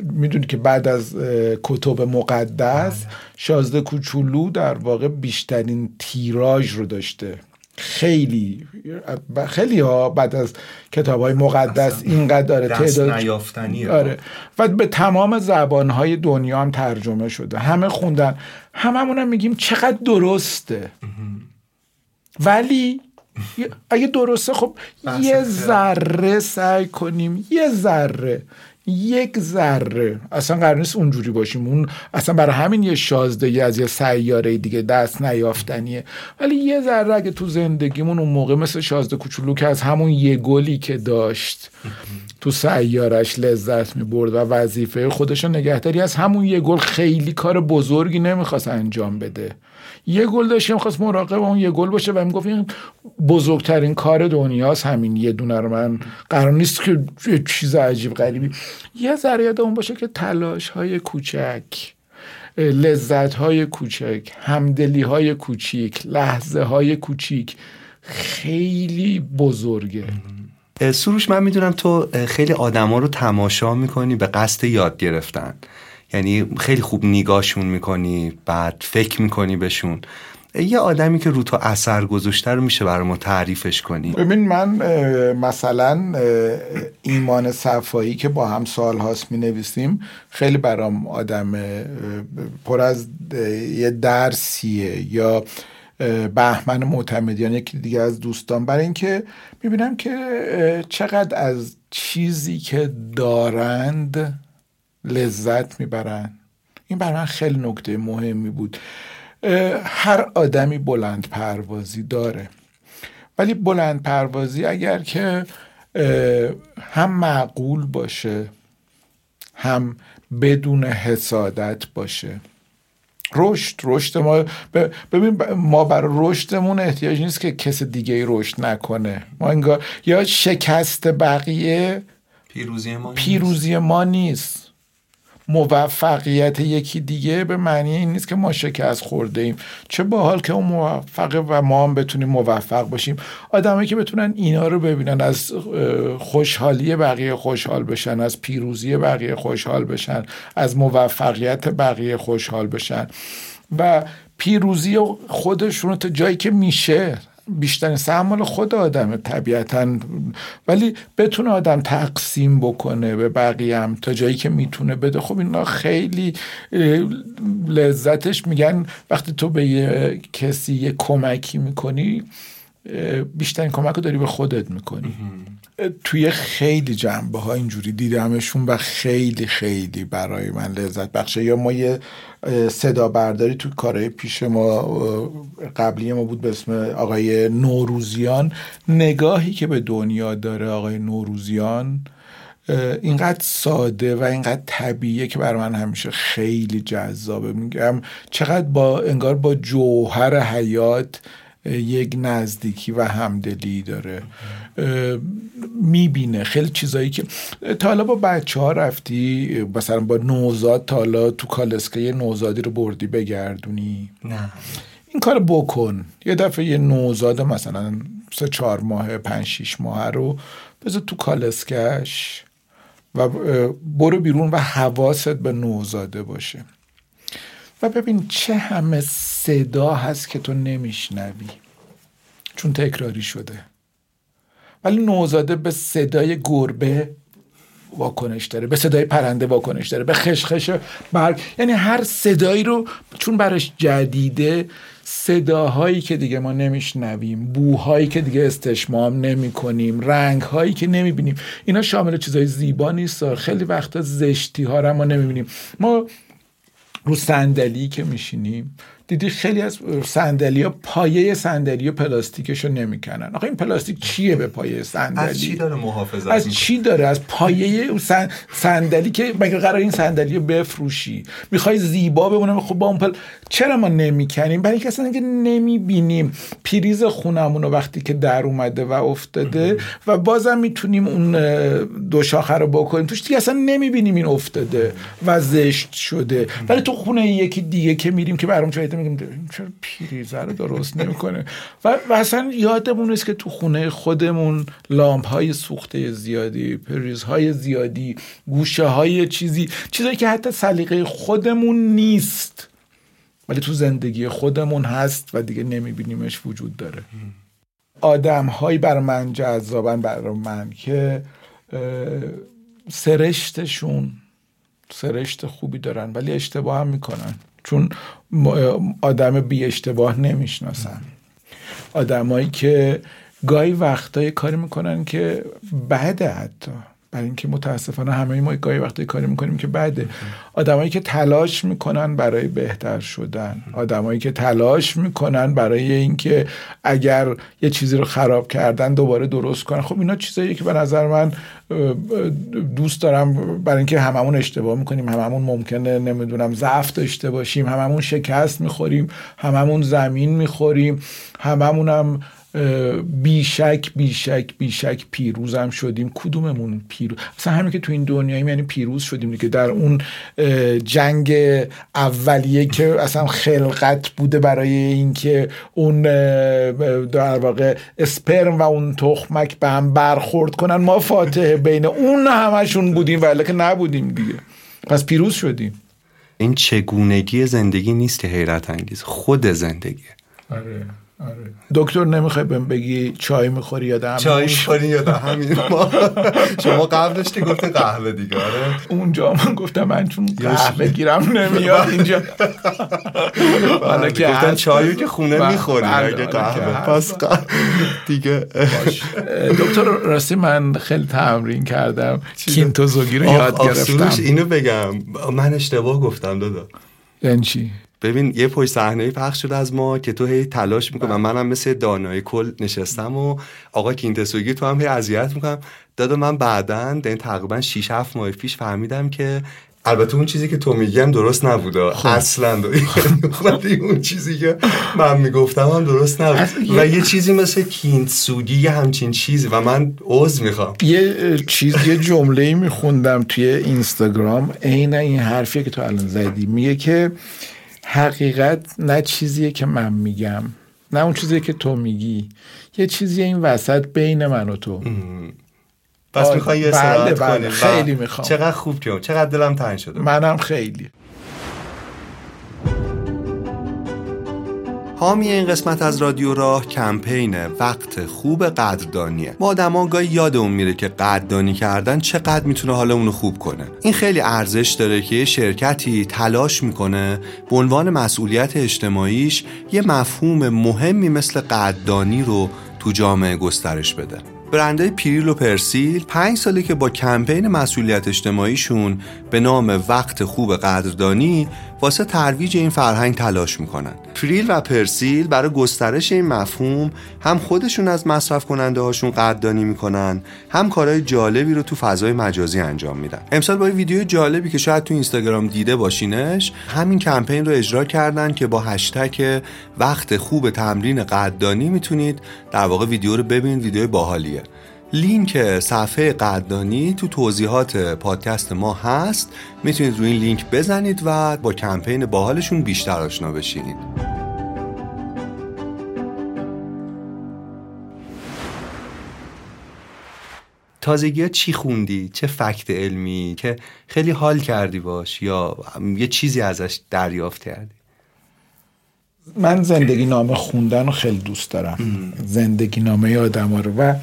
[SPEAKER 1] می‌دونی که بعد از کتب مقدس بله. شازده کوچولو در واقع بیشترین تیراژ رو داشته. خیلی خیلی ها بعد از کتاب های مقدس اینقدر داره
[SPEAKER 2] تعداد
[SPEAKER 1] آره. و به تمام زبان های دنیا هم ترجمه شده. همه خوندن. هممون هم میگیم چقدر درسته. ولی اگه درسته خب یه ذره سعی کنیم. یه ذره. یک ذره. اصلا قرار نیست اونجوری باشیم. اون اصلا برای همین یه شازده از یه سیاره دیگه دست نیافتنیه. ولی یه ذره اگه تو زندگیمون اون موقع مثل شازده کوچولو که از همون یه گلی که داشت تو سیارش لذت می برد و وظیفه خودش نگهداری از همون یه گل خیلی کار بزرگی نمی‌خواست انجام بده. یه گل داشت می‌خواست مراقب اون یه گل باشه. و می‌گفت این بزرگترین کار دنیاست همین یه دونه رو. من قرار نیست که چیز عجیب غریبی. یه ذره اون باشه که تلاش های کوچک لذت های کوچک همدلی های کوچیک لحظه های کوچیک خیلی بزرگه.
[SPEAKER 2] سروش من می‌دونم تو خیلی آدما رو تماشا می‌کنی به قصد یاد گرفتن. یعنی خیلی خوب نگاهشون می‌کنی بعد فکر می‌کنی بهشون. یه آدمی که رو تو اثر گذاشته رو میشه برای ما تعریفش کنی.
[SPEAKER 1] ببین من مثلا ایمان صفایی که با هم سال هاست می نویسیم خیلی برام آدم پر از یه درسیه یا بهمن معتمدیان یکی دیگه از دوستان. برای اینکه می‌بینم که چقدر از چیزی که دارند لذت می‌برن. این برای من خیلی نکته مهمی بود. هر آدمی بلند پروازی داره. ولی بلند پروازی اگر که هم معقول باشه هم بدون حسادت باشه. رشد رشد ما ببین ما برای رشدمون احتیاج نیست که کس دیگه ای رشد نکنه. ما انگار یا شکست بقیه
[SPEAKER 2] پیروزی ما
[SPEAKER 1] پیروزی ما نیست. موفقیت یکی دیگه به معنی این نیست که ما شکست خورده ایم. چه باحال که اون موفقه و ما هم بتونیم موفق باشیم. آدمایی که بتونن اینا رو ببینن از خوشحالی بقیه خوشحال بشن از پیروزی بقیه خوشحال بشن از موفقیت بقیه خوشحال بشن. و پیروزی خودشون تا جایی که میشه بیشترین سهم خود آدم طبیعتا. ولی بتونه آدم تقسیم بکنه به بقیه هم تا جایی که می‌تونه بده. خب اینا خیلی لذتش میگن وقتی تو به یه کسی یه کمکی می‌کنی بیشترین کمک رو داری به خودت می‌کنی. توی خیلی جنبه ها اینجوری دیدمشون و خیلی خیلی برای من لذت بخشه. یا ما یه صدا برداری تو کارهای پیش ما قبلی ما بود به اسم آقای نوروزیان. نگاهی که به دنیا داره آقای نوروزیان اینقدر ساده و اینقدر طبیعیه که برای من همیشه خیلی جذابه. میگم چقدر با انگار با جوهر حیات یک نزدیکی و همدلی داره. می‌بینه. خیلی چیزایی که تا حالا با بچه ها رفتی مثلا با نوزاد تا حالا تو کالسکه نوزادی رو بردی بگردونی؟
[SPEAKER 2] نه.
[SPEAKER 1] این کار بکن. یه دفعه یه نوزاد مثلا سه چهار ماه پنج شیش ماه رو بذار تو کالسکش و برو بیرون و حواست به نوزاده باشه. و ببین چه همه صدا هست که تو نمیشنوی. چون تکراری شده. ولی نوزاده به صدای گربه واکنش داره به صدای پرنده واکنش داره به خشخش برگ. یعنی هر صدایی رو چون براش جدیده صداهایی که دیگه ما نمیشنویم بوهایی که دیگه استشمام نمی کنیم رنگهایی که نمی‌بینیم اینا شامل چیزای زیبا نیست. خیلی وقتا زشتی ها رو ما نمی‌بینیم. ما رو صندلی که میشینیم دیدی خیلی از صندلی ها پایه صندلی پلاستیکش رو نمی‌کنن. آخه این پلاستیک چیه به پایه صندلی؟
[SPEAKER 2] از چی داره محافظت
[SPEAKER 1] از چی داره؟ از پایه صندلی که مگه قرار این صندلی رو بفروشی؟ می‌خوای زیبا بمونه خب با اون پل... چرا ما نمی‌کنیم؟ برای اینکه اصلا نمی‌بینیم. پریز خونمون رو وقتی که در اومده و افتاده و بازم می‌تونیم اون دو شاخه رو بکنیم. توش دیگه اصلا نمی‌بینیم این افتاده و زشت شده. ولی تو خونه یکی دیگه که میریم که برام میگیم چرا پیریزه رو درست نمی‌کنه؟ و, و اصلا یادمون است که تو خونه خودمون لامپ های سوخته زیادی پریزهای زیادی گوشه های چیزی چیزایی که حتی سلیقه خودمون نیست ولی تو زندگی خودمون هست و دیگه نمیبینیمش وجود داره. آدم هایی بر من جذابن بر من که سرشتشون سرشت خوبی دارن ولی اشتباه هم می‌کنن. چون آدم بی اشتباه نمی‌شناسن. آدمایی که گاهی وقتایی کاری می‌کنن که بعده حتی. برای اینکه متاسفانه همه ما گاهی وقتی کاری می‌کنیم که بعده. آدمایی که تلاش می‌کنن برای بهتر شدن. آدمایی که تلاش می‌کنن برای اینکه اگر یه چیزی رو خراب کردن دوباره درست کنن. خب اینا چیزایی که به نظر من دوست دارم برای اینکه هممون اشتباه می‌کنیم. هممون ممکنه نمی‌دونم ضعف داشته باشیم. هممون شکست می‌خوریم. هممون زمین می‌خوریم. هممون هم بیشک بیشک بیشک پیروزم شدیم. کدوممون پیروز اصلا همین که تو این دنیاییم یعنی پیروز شدیم که در اون جنگ اولیه که اصلا خلقت بوده برای اینکه اون در واقع اسپرم و اون تخمک به هم برخورد کنن. ما فاتح بین اون همشون بودیم ولی که نبودیم دیگه. پس پیروز شدیم.
[SPEAKER 2] این چگونگی زندگی نیست که حیرت انگیز. خود زندگی.
[SPEAKER 1] آره. آره. دکتر نمی‌خوای بهم بگی چای می‌خوری یا دم
[SPEAKER 2] چای می‌خوری؟ یا همین ما شما قبلش که گفتی قهوه دیگه آره.
[SPEAKER 1] اونجا من گفتم من چون قهوه گیرم نمیاد اینجا.
[SPEAKER 2] حالا که گفتن چایو که خونه بله، می‌خوری بله، اگه قهوه. پس دیگه.
[SPEAKER 1] دکتر راستی من خیلی تمرین کردم. کینتو زوگی رو یاد گرفتم.
[SPEAKER 2] اینو بگم. من اشتباه گفتم دادا.
[SPEAKER 1] یعنی چی؟
[SPEAKER 2] ببین یه پشت صحنه پخش شده از ما که تو هی تلاش می‌کنم و منم مثل دانای کل نشستم و آقا کینتسوگی تو هم هی اذیت می‌کنم. دادا من بعدا این تقریبا 6 7 ماه پیش فهمیدم که البته اون چیزی که تو میگم درست نبوده. خب. اصلا ولی اون چیزی که من می‌گفتم هم درست نبود. و یه چیزی مثل کینتسوگی یه همچین چیزی و من عوض می‌خوام.
[SPEAKER 1] یه چیز یه جمله میخوندم توی اینستاگرام. عین این حرفی که تو الان زدی. میگه که حقیقت نه چیزیه که من میگم نه اون چیزیه که تو میگی. یه چیزی این وسط بین من و تو.
[SPEAKER 2] پس می‌خوای یه بله
[SPEAKER 1] بله خیلی می‌خوام.
[SPEAKER 2] چقدر خوب که چقدر دلم تنگ شده
[SPEAKER 1] منم خیلی.
[SPEAKER 2] حامی این قسمت از رادیو راه کمپین وقت خوب قدردانیه. ما آدما گاهی یاد اون میره که قدردانی کردن چقدر می‌تونه حالمون رو خوب کنه. این خیلی ارزش داره که یه شرکتی تلاش می‌کنه به عنوان مسئولیت اجتماعیش یه مفهوم مهمی مثل قدردانی رو تو جامعه گسترش بده. برندهای پیریل و پرسیل پنج ساله که با کمپین مسئولیت اجتماعیشون به نام وقت خوب قدردانی واسه ترویج این فرهنگ تلاش می‌کنن. پریل و پرسیل برای گسترش این مفهوم هم خودشون از مصرف کننده هاشون قدردانی می‌کنن هم کارهای جالبی رو تو فضای مجازی انجام میدن. امسال با ویدیو جالبی که شاید تو اینستاگرام دیده باشینش همین کمپین رو اجرا کردن که با هشتگ وقت خوب تمرین قدردانی می‌تونید در واقع ویدیو رو ببینید ویدیو باحالیه. لینک صفحه قدردانی تو توضیحات پادکست ما هست می‌تونید روی این لینک بزنید و با کمپین باحالشون بیشتر آشنا بشید تازگی ها چی خوندی؟ چه فکت علمی؟ که خیلی حال کردی باش یا یه چیزی ازش دریافت کردی؟
[SPEAKER 1] من زندگی نامه خوندن رو خیلی دوست دارم زندگی نامه آدم رو و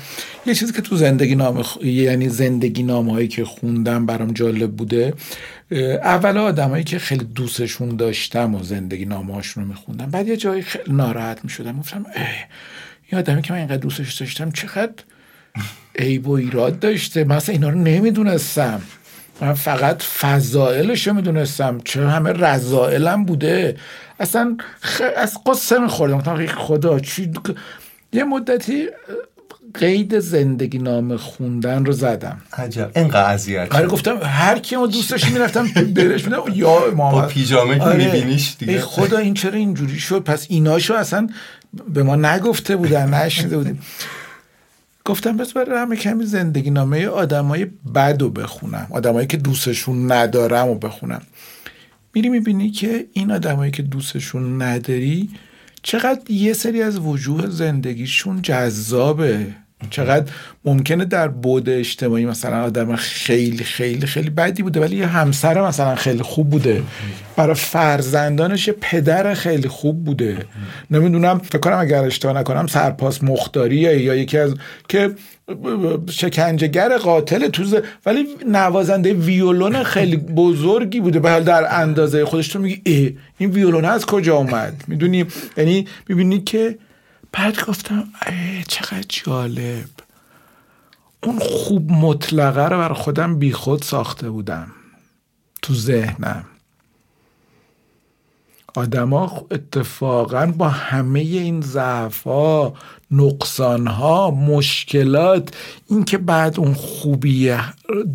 [SPEAKER 1] یه چیزی که تو زندگی نامه یعنی زندگی نامه هایی که خوندم برام جالب بوده اول آدمایی که خیلی دوستشون داشتم و زندگی نامه هاشون رو میخوندم. بعد یه جایی خیلی ناراحت می‌شدم. گفتم این آدمی که من اینقدر دوستش داشتم چقدر عیب و ایراد داشته. مثلا اینا رو نمی‌دونستم. من فقط فضائلش رو می‌دونستم. چه همه رضائلم بوده؟ اصلا خ... از قصه میخوردم. خدا چی؟ یه مدتی قید زندگی نام خوندن رو زدم.
[SPEAKER 2] عجب. این اذیت
[SPEAKER 1] آره گفتم هر کی ما دوستش می‌رفتم درش میدم یا
[SPEAKER 2] ما با پیژامه که آره. میبینیش دیگه.
[SPEAKER 1] خدا این چرا اینجوری شد؟ پس ایناشو اصلا به ما نگفته بودن نشیده بودیم. گفتم بس برای همه کمی زندگی نامه آدمای بد رو بخونم. آدمایی که دوستشون ندارم و بخونم. میری می‌بینی که این آدمایی که دوستشون نداری چقدر یه سری از وجوه زندگیشون جذابه. چقدر ممکنه در بود اجتماعی مثلا آدم خیلی خیلی خیلی بدی بوده ولی یه همسر مثلا خیلی خوب بوده. برای فرزندانش یه پدر خیلی خوب بوده. نمی‌دونم فکر کنم اگر اشتباه نکنم سرپاس مختاریه یا یکی از که شکنجهگر قاتل توزه ولی نوازنده ویولون خیلی بزرگی بوده. به در اندازه خودش تو میگی ای این ویولون از کجا اومد؟ می‌دونی؟ یعنی می‌بینی که بعد گفتم ای چقدر جالب. اون خوب مطلقه رو بر خودم بیخود ساخته بودم تو ذهنم. آدما اتفاقا با همه این ضعف ها نقصان ها مشکلات اینکه بعد اون خوبی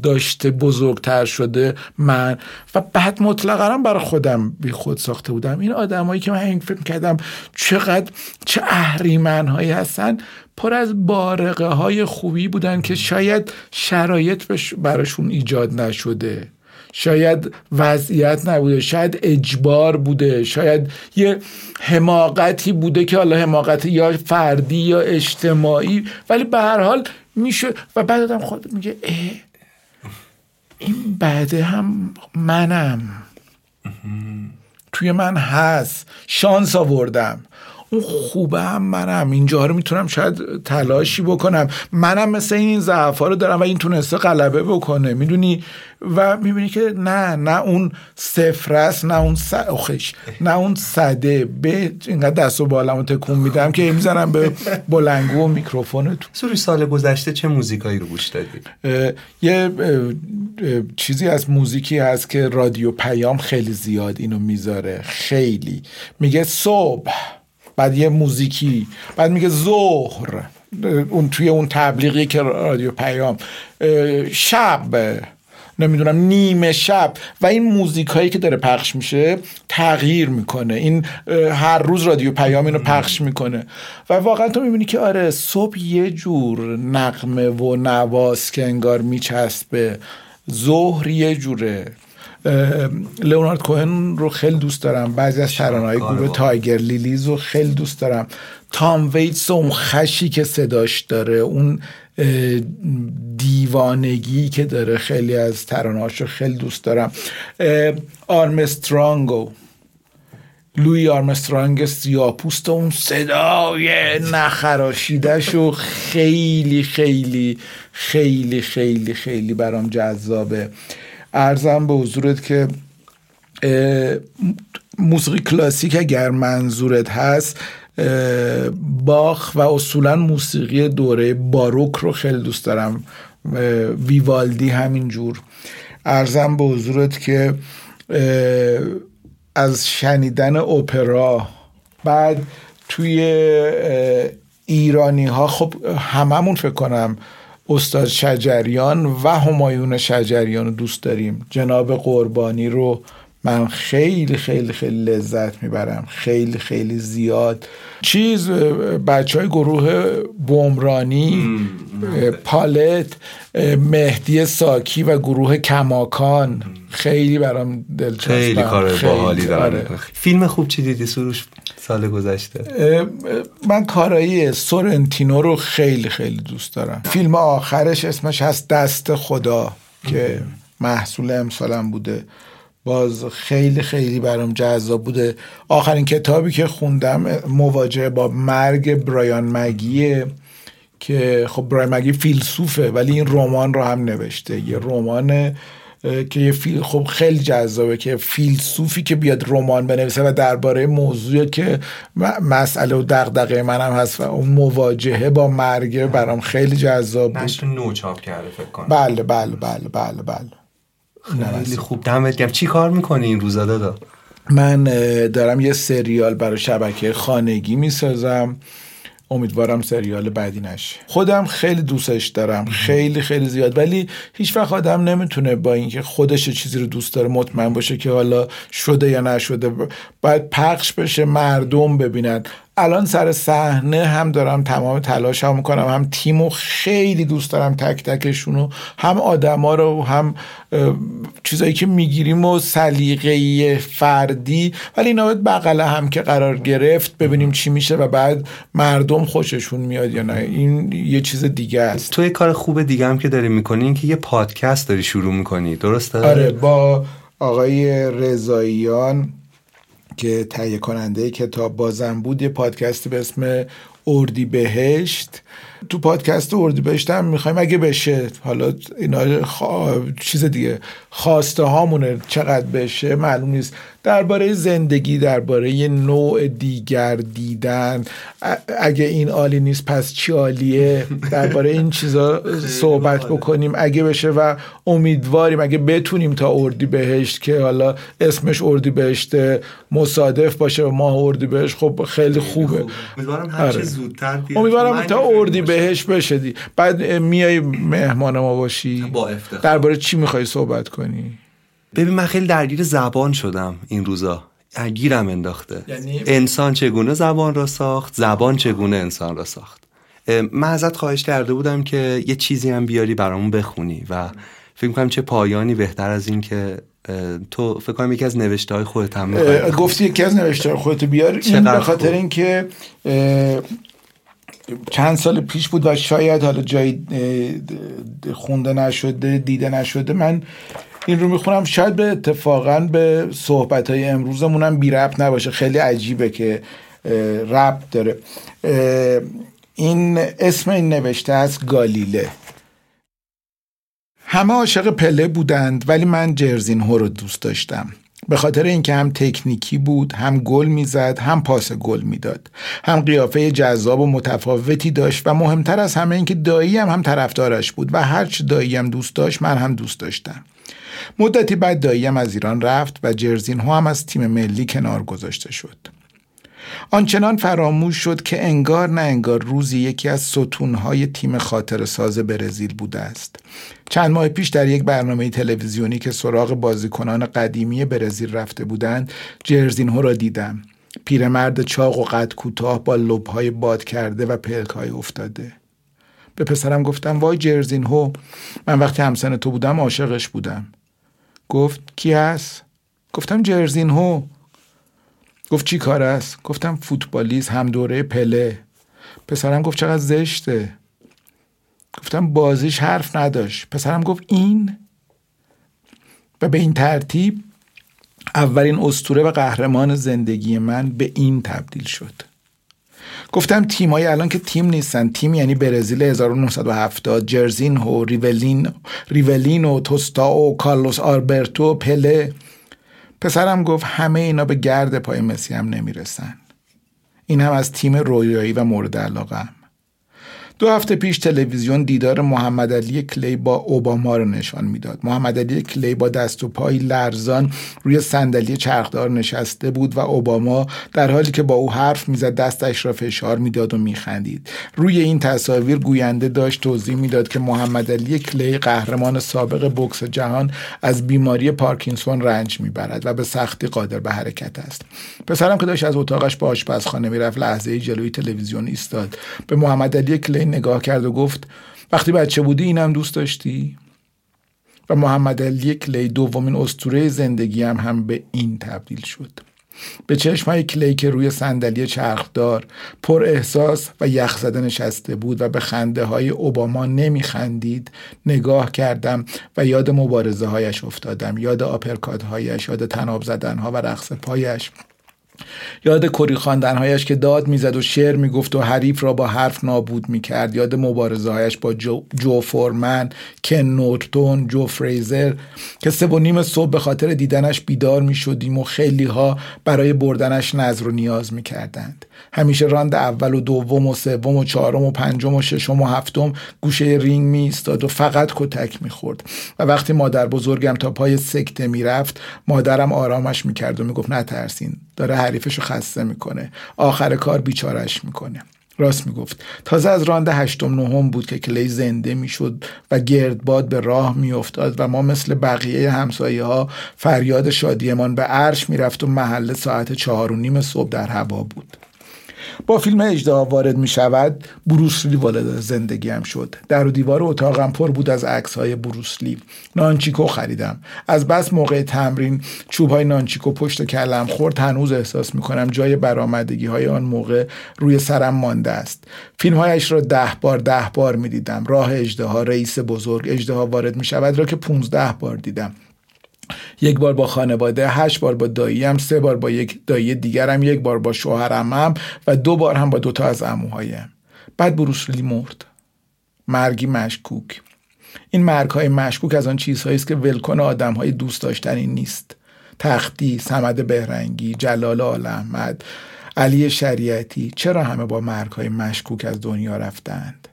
[SPEAKER 1] داشته بزرگتر شده من و بعد مطلقا برای خودم بی خود ساخته بودم. این آدمایی که من این فکر کردم چقدر چه اهریمن هایی هستن پر از بارقه های خوبی بودن که شاید شرایط براشون ایجاد نشده. شاید وضعیت نبوده شاید اجبار بوده شاید یه حماقتی بوده که حالا حماقت یا فردی یا اجتماعی ولی به هر حال میشه و بعد آدم خود میگه اه این بعده هم منم. توی من هست. شانس آوردم. اون خوبه هم منم. اینجا رو می‌تونم شاید تلاشی بکنم. منم مثل این ضعف رو دارم و این تونسته غلبه بکنه. می‌دونی؟ و می‌بینی که نه نه اون صفر است نه اون اوخش نه اون صده. به اینقدر دست و بالمو تکون میدم که می‌زنم به بلنگو و میکروفون تو
[SPEAKER 2] سوری سال گذشته چه موزیکایی رو گوش دادی؟
[SPEAKER 1] یه چیزی از موزیکی هست که رادیو پیام خیلی زیاد اینو می‌ذاره. خیلی. میگه صبح. بعد یه موزیکی بعد میگه ظهر اون توی اون تبلیغی که رادیو پیام. شب نمی‌دونم نیمه شب. و این موزیک هایی که داره پخش میشه تغییر می‌کنه. این هر روز رادیو پیام اینو پخش می‌کنه. و واقعا تو می‌بینی که آره صبح یه جور نقمه و نواز که انگار میچسبه. ظهر یه جوره. لئونارد کوهن رو خیلی دوست دارم. بعضی از های گروه تایگر لیلیز رو خیلی دوست دارم. تام ویتس اون خشی که صداش داره اون دیوانگی که داره خیلی از ترانهاش رو خیلی دوست دارم. آرمسترانگو. لوی آرمسترانگ سیاپوست اون صدای نخراشیدش و خیلی خیلی خیلی خیلی خیلی برام جذابه. ارزم به حضورت که موسیقی کلاسیک اگر منظورت هست باخ و اصولا موسیقی دوره باروک رو خیلی دوست دارم ویوالدی همینجور. ارزم به حضورت که از شنیدن اپرا بعد توی ایرانی ها خب هممون فکر کنم استاد شجریان و همایون شجریان رو دوست داریم. جناب قربانی رو من خیلی خیلی خیلی لذت می‌برم. خیلی خیلی زیاد. چیز بچه های گروه بومرانی پالت مهدی ساکی و گروه کماکان. خیلی برام دلچسبم
[SPEAKER 2] خیلی کار باحالی دارم آره. فیلم خوب چی دیدی سروش؟ سال گذشته.
[SPEAKER 1] من کارایی سورنتینو رو خیلی خیلی دوست دارم. فیلم آخرش اسمش هست دست خدا که محصول امسالم بوده. باز خیلی خیلی برام جذاب بوده. آخرین کتابی که خوندم مواجهه با مرگ برایان مگیه که خب برایان مگی فیلسوفه ولی این رمان رو هم نوشته. یه رمان که یه فیل خب خیلی جذابه که فیلسوفی که بیاد رمان بنویسه و درباره موضوعی که مسئله و دغدغه منم هست و اون مواجهه با مرگ برام خیلی جذاب بود.
[SPEAKER 2] نشر نو چاپ کرده فکر کنم.
[SPEAKER 1] بله بله بله بله بله.
[SPEAKER 2] خیلی خوب. دمت گرم. چی کار می‌کنی این روزا دادا؟
[SPEAKER 1] من دارم یه سریال برای شبکه خانگی می‌سازم. امیدوارم سریال بعدی نشه. خودم خیلی دوستش دارم. خیلی خیلی زیاد. ولی هیچ وقت آدم نمی‌تونه با اینکه خودش چیزی رو دوست داره مطمئن باشه که حالا شده یا نشده. باید پخش بشه مردم ببینن. الان سر صحنه هم دارم تمام تلاش هم می‌کنم هم تیمو خیلی دوست دارم تک تکشونو هم آدما رو هم چیزایی که می‌گیریم و سلیقه فردی. ولی اینا باید بغله هم که قرار گرفت ببینیم چی میشه و بعد مردم خوششون میاد یا نه. این یه چیز دیگه است.
[SPEAKER 2] تو یه کار خوب دیگه هم که داری می‌کنی این که یه پادکست داری شروع می‌کنی درسته؟
[SPEAKER 1] آره با آقای رضاییان که تهیه کننده کتاب بازم بود یه پادکستی به اسم اردی بهشت. تو پادکست اردی بهشت هم می‌خوایم اگه بشه حالا اینا چیز دیگه خواسته هامونه چقدر بشه معلوم نیست. درباره زندگی درباره نوع دیگر دیدن. اگه این عالی نیست پس چی عالیه؟ درباره این چیزا صحبت بکنیم. اگه بشه و امیدواریم اگه بتونیم تا اردی بهشت که حالا اسمش اردی بهشت مصادف باشه و ماه اردی بهشت خب خیلی خوبه.
[SPEAKER 2] امیدوارم هر آره. زودتر
[SPEAKER 1] امیدوارم تا اردی بهشت بشه بعد میای مهمان ما باشی. درباره چی می‌خوای صحبت کنی؟
[SPEAKER 2] ببین من خیلی درگیر زبان شدم این روزا. گیرم انداخته. یعنی... انسان چگونه زبان را ساخت؟ زبان چگونه انسان را ساخت؟ من ازت خواهش کرده بودم که یه چیزی هم بیاری برامون بخونی و فکر کنم چه پایانی بهتر از این که تو فکر کنم یکی از نوشته های خودت هم
[SPEAKER 1] گفتی یکی از نوشته های خودت بیار. این به خاطر اینکه چند سال پیش بود و شاید حالا جایی خونده نشده دیده نشده من این رو می‌خونم. شاید به اتفاقا به صحبت های امروزمون بی ربط نباشه. خیلی عجیبه که ربط داره. این اسم این نوشته از گالیله. همه عاشق پله بودند ولی من جرزین هو رو دوست داشتم. به خاطر اینکه هم تکنیکی بود هم گل می‌زد هم پاس گل می‌داد. هم قیافه جذاب و متفاوتی داشت و مهمتر از همه اینکه دایی هم هم طرفدارش بود و هرچی دایی هم دوست داشت من هم دوست داشتم. مدتی بعد داییم از ایران رفت و جرزین ها هم از تیم ملی کنار گذاشته شد. آنچنان فراموش شد که انگار نه انگار روزی یکی از ستونهای تیم خاطر ساز برزیل بوده است. چند ماه پیش در یک برنامه تلویزیونی که سراغ بازیکنان قدیمی برزیل رفته بودند جرزینهو را دیدم. پیرمرد چاق و قد کوتاه با لبهای باد کرده و پلکهای افتاده. به پسرم گفتم وای جرزینهو من وقتی همسن تو بودم عاشقش بودم. گفت کی هست؟ گفتم جرزینهو. گفت چی کار است؟ گفتم فوتبالیست هم دوره پله. پسرم گفت چقدر زشته. گفتم بازیش حرف نداشت. پسرم گفت این؟ و به این ترتیب اولین استوره و قهرمان زندگی من به این تبدیل شد. گفتم تیمای الان که تیم نیستن. تیم یعنی برزیل 1970 جرزین و ریولین ریولین و توستا و کارلوس آربرتو پله. پسرم گفت همه اینا به گرد پای مسی هم نمی‌رسن. این هم از تیم رویایی و مورد علاقم دو هفته پیش تلویزیون دیدار محمد علی کلی با اوباما رو نشان می‌داد. محمد علی کلی با دست و پای لرزان روی صندلی چرخدار نشسته بود و اوباما در حالی که با او حرف می‌زد دستش را فشار می‌داد و میخندید. روی این تصاویر گوینده داشت توضیح می‌داد که محمد علی کلی قهرمان سابق بکس جهان از بیماری پارکینسون رنج می‌برد و به سختی قادر به حرکت است. پسرم که داشت از اتاقش به آشپزخانه می‌رفت لحظه جلوی تلویزیون ایستاد. به محمد علی کلی نگاه کرد و گفت وقتی بچه بودی اینم دوست داشتی؟ و محمد علی کلی دومین استوره زندگی هم, به این تبدیل شد. به چشمای کلی که روی صندلی چرخدار پر احساس و یخ زده نشسته بود و به خنده های اوباما نمیخندید نگاه کردم و یاد مبارزه هایش افتادم یاد آپرکات هایش یاد تناب زدن ها و رقص پایش یاد کری خواندنهایش که داد می‌زد و شعر می‌گفت و حریف را با حرف نابود می‌کرد. یاد مبارزه هایش با جو, جورج فورمن کن نورتون جو فریزر که سه و نیم صبح به خاطر دیدنش بیدار می‌شدیم و خیلی ها برای بردنش نذر و نیاز می‌کردند. همیشه راند اول و دوم و سوم و چهارم و پنجم و ششم و هفتم گوشه رینگ می ایستاد و فقط کتک می‌خورد. و وقتی مادر بزرگم تا پای سکته می‌رفت مادرم آرامش می‌کرد و می‌گفت نترسین داره حریفشو خسته می‌کنه. آخر کار بیچارش می‌کنه. راست می‌گفت. تازه از رانده هشتم نهم بود که کلی زنده می‌شد و گردباد به راه میافتاد و ما مثل بقیه همسایه ها فریاد شادیمان به عرش می‌رفت و محله ساعت چهار و نیم صبح در هوا بود. با فیلم اجدها وارد می شود بروسلی وارد زندگیم شد. در و دیوار اتاقم پر بود از عکس های بروسلی نانچیکو خریدم. از بس موقع تمرین چوب های نانچیکو پشت کلم خورد هنوز احساس می کنم جای برآمدگی های آن موقع روی سرم مانده است. فیلم هایش را ده بار ده بار می دیدم. راه اجدها رئیس بزرگ اجدها وارد می شود را که پونزده بار دیدم. یک بار با خانواده هشت بار با داییم سه بار با یک دایی دیگرم یک بار با شوهرم و دو بار هم با دوتا از اموهایم بعد بروسلی مرد. مرگی مشکوک. این مرگ های مشکوک از آن چیزهایی است که ولکن آدم های دوست داشتنی نیست. تختی سمد بهرنگی جلال آل احمد علی شریعتی. چرا همه با مرگ های مشکوک از دنیا رفتند؟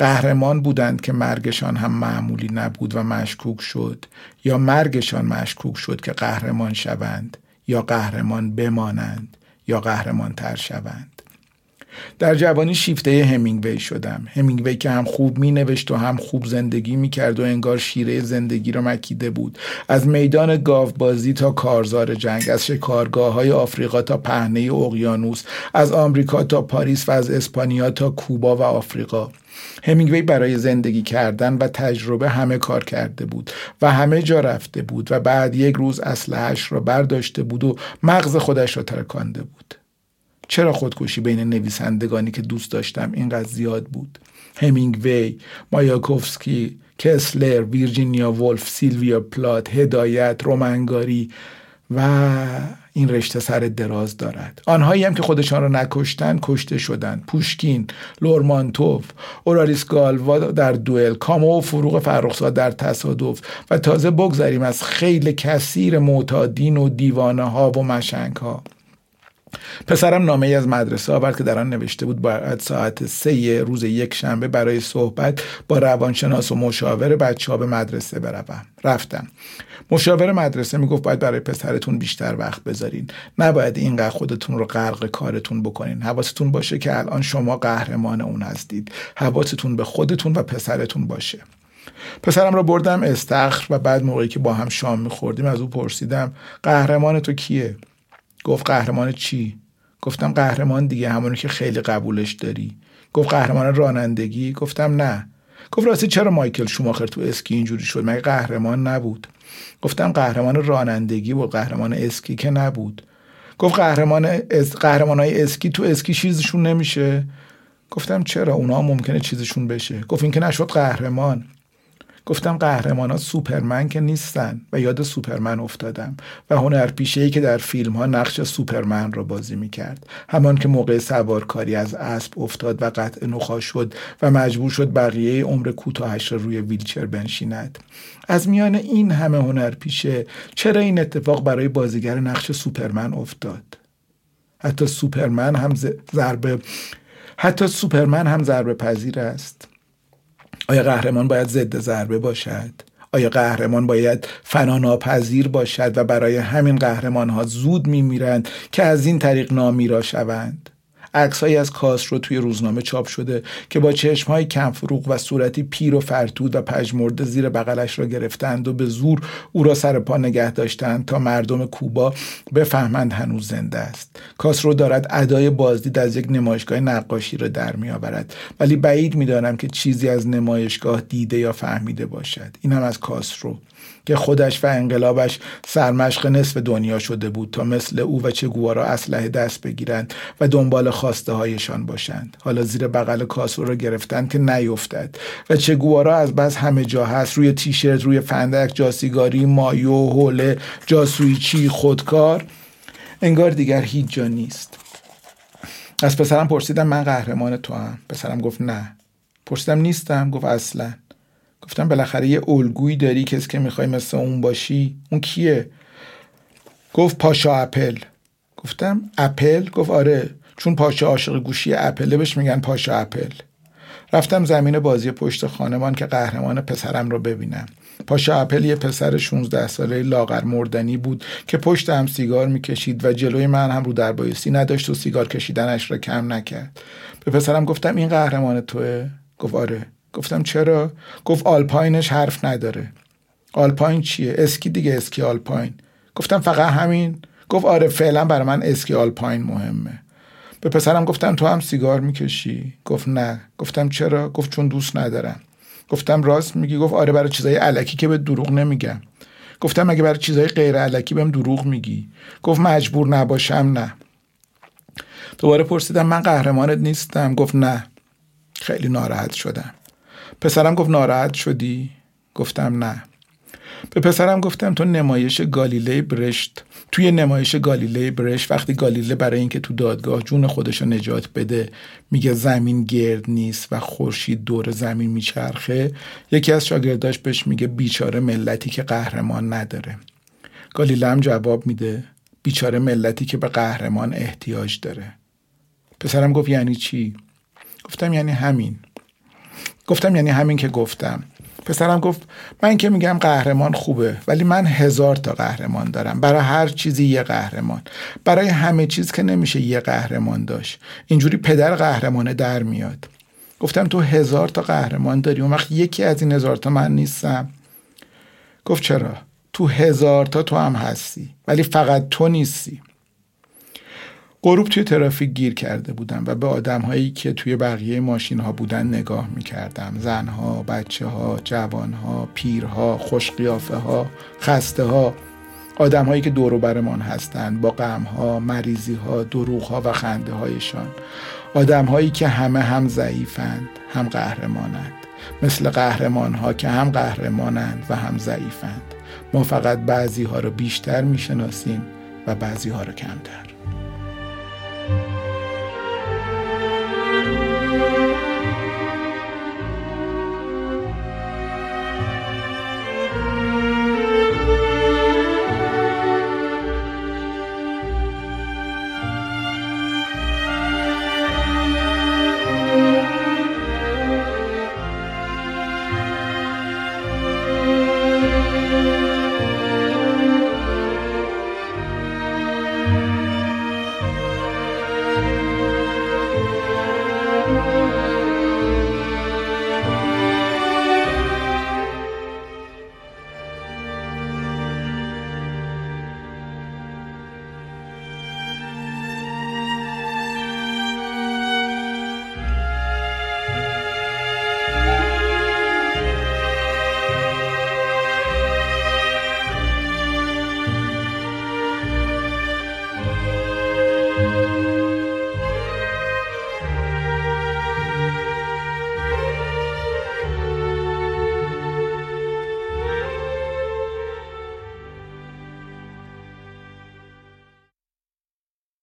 [SPEAKER 1] قهرمان بودند که مرگشان هم معمولی نبود و مشکوک شد یا مرگشان مشکوک شد که قهرمان شوند یا قهرمان بمانند یا قهرمان تر شوند. در جوانی شیفته همینگوی شدم. همینگوی که هم خوب می نوشت و هم خوب زندگی می کرد و انگار شیره زندگی را مکیده بود. از میدان گاوبازی تا کارزار جنگ از شکارگاه های آفریقا تا پهنه اقیانوس از آمریکا تا پاریس و از اسپانیا تا کوبا و آفریقا. همینگوی برای زندگی کردن و تجربه همه کار کرده بود و همه جا رفته بود و بعد یک روز اسلحهاش را برداشته بود و مغز خودش را ترکانده بود. چرا خودکشی بین نویسندگانی که دوست داشتم اینقدر زیاد بود؟ همینگوی مایاکوفسکی کسلر ویرجینیا ولف سیلویا پلات هدایت رومنگاری و این رشته سر دراز دارد. آنهایی هم که خودشان را نکشتن کشته شدند پوشکین لورمانتوف اورالیس گالوا در دوئل کامو و فروغ فرخزاد در تصادف و تازه بگذاریم از خیلی کثیر معتادین و دیوانه ها و مشنگ ها پسرم نامه ای از مدرسه آورد که در آن نوشته بود باید ساعت سه روز یک شنبه برای صحبت با روانشناس و مشاور بچه ها به مدرسه بروم. رفتم. مشاور مدرسه می‌گفت باید برای پسرتون بیشتر وقت بذارین. نباید اینقدر خودتون رو غرق کارتون بکنین. حواستون باشه که الان شما قهرمان اون هستید. حواستون به خودتون و پسرتون باشه. پسرم رو بردم استخر و بعد موقعی که با هم شام میخوردیم از او پرسیدم قهرمان تو کیه؟ گفت قهرمان چی؟ گفتم قهرمان دیگه همونی که خیلی قبولش داری. گفت قهرمان رانندگی؟ گفتم نه. گفت راستی چرا مایکل شوماخر تو اسکی اینجوری شد؟ مگه قهرمان نبود؟ گفتم قهرمان رانندگی و قهرمان اسکی که نبود. گفت قهرمان اس... قهرمان های اسکی تو اسکی چیزشون نمیشه. گفتم چرا؟ اونا ممکنه چیزشون بشه. گفت این که نشد قهرمان. گفتم قهرمان ها سوپرمن که نیستن و یاد سوپرمن افتادم و هنرپیشه ای که در فیلم ها نقش سوپرمن را بازی می کرد همان که موقع سوارکاری از اسب افتاد و قطع نخا شد و مجبور شد بقیه عمر کوتاهش را روی ویلچر بنشیند. از میان این همه هنرپیشه چرا این اتفاق برای بازیگر نقش سوپرمن افتاد؟ حتی سوپرمن هم ضربه حتی سوپرمن هم ضربه پذیر است. آیا قهرمان باید ضد ضربه باشد؟ آیا قهرمان باید فناناپذیر باشد و برای همین قهرمان ها زود میمیرند که از این طریق نامیرا شوند؟ عکسهایی از رو توی روزنامه چاپ شده که با چشمهای کم فروغ و صورتی پیر و فرتود و پژمرده زیر بغلش را گرفتند و به زور او را سر پا نگه داشتند تا مردم کوبا بفهمند هنوز زنده است. کاسرو دارد ادای بازدید از یک نمایشگاه نقاشی را در میآورد ولی بعید می‌دانم که چیزی از نمایشگاه دیده یا فهمیده باشد. این هم از کاسرو که خودش و انقلابش سرمشق نصف دنیا شده بود تا مثل او و چگوارا اسلحه دست بگیرند و دنبال خواسته هایشان باشند. حالا زیر بغل کاسو را گرفتند که نیفتد و چگوارا از بس همه جا هست. روی تیشرت روی فندک جاسیگاری مایو حوله جاسویچی خودکار. انگار دیگر هیچ جا نیست. از پسرم پرسیدم من قهرمان تو هم پسرم گفت نه. پرسیدم نیستم. گفت اصلا. گفتم بالاخره یه الگویی داری کسی که می‌خوای مثل اون باشی. اون کیه؟ گفت پاشا اپل. گفتم اپل؟ گفت آره چون پاشا عاشق گوشی اپله بهش میگن پاشا اپل. رفتم زمین بازی پشت خانمان که قهرمان پسرم رو ببینم. پاشا اپل یه پسر 16 ساله لاغر مردنی بود که پشت هم سیگار می‌کشید و جلوی من هم رو در بایستی نداشت و سیگار کشیدنش را کم نکرد. به پسرم گفتم این قهرمان توه؟ گفت آره. گفتم چرا؟ گفت آلپاینش حرف نداره. آلپاین چیه؟ اسکی دیگه اسکی آلپاین. گفتم فقط همین. گفت آره فعلا برای من اسکی آلپاین مهمه. به پسرم گفتم تو هم سیگار می‌کشی؟ گفت نه. گفتم چرا؟ گفت چون دوست ندارم. گفتم راست میگی؟ گفت آره برای چیزای علکی که به دروغ نمیگم. گفتم مگه برای چیزای غیر علکی بهم دروغ میگی. گفت مجبور نباشم نه. دوباره پرسیدم من قهرمانت نیستم. گفت نه. خیلی ناراحت شدم. پسرم گفت ناراحت شدی؟ گفتم نه. به پسرم گفتم تو نمایش گالیله برشت توی نمایش گالیله برشت وقتی گالیله برای اینکه تو دادگاه جون خودش رو نجات بده میگه زمین گرد نیست و خورشید دور زمین میچرخه یکی از شاگرداش بهش میگه بیچاره ملتی که قهرمان نداره. گالیله هم جواب میده بیچاره ملتی که به قهرمان احتیاج داره. پسرم گفت یعنی چی؟ گفتم یعنی همین. گفتم یعنی همین که گفتم. پسرم گفت من که میگم قهرمان خوبه ولی من هزار تا قهرمان دارم. برای هر چیزی یه قهرمان. برای همه چیز که نمیشه یه قهرمان داشت. اینجوری پدر قهرمانه در میاد. گفتم تو هزار تا قهرمان داری؟ اون وقت یکی از این هزار تا من نیستم. گفت چرا؟ تو هزار تا تو هم هستی ولی فقط تو نیستی. غروب توی ترافیک گیر کرده بودم و به آدم هایی که توی بقیه ماشین ها بودن نگاه می کردم زن ها، بچه ها، جوان ها، پیرها، خوشقیافه ها، خسته ها آدم هایی که دور برمان هستند با غم ها، مریضی ها، دروغ ها و خنده هایشان آدم هایی که همه هم ضعیفند هم قهرمانند. مثل قهرمان ها که هم قهرمانند و هم ضعیفند. ما فقط بعضی ها رو بیشتر می‌شناسیم و بعضی ها رو کمتر.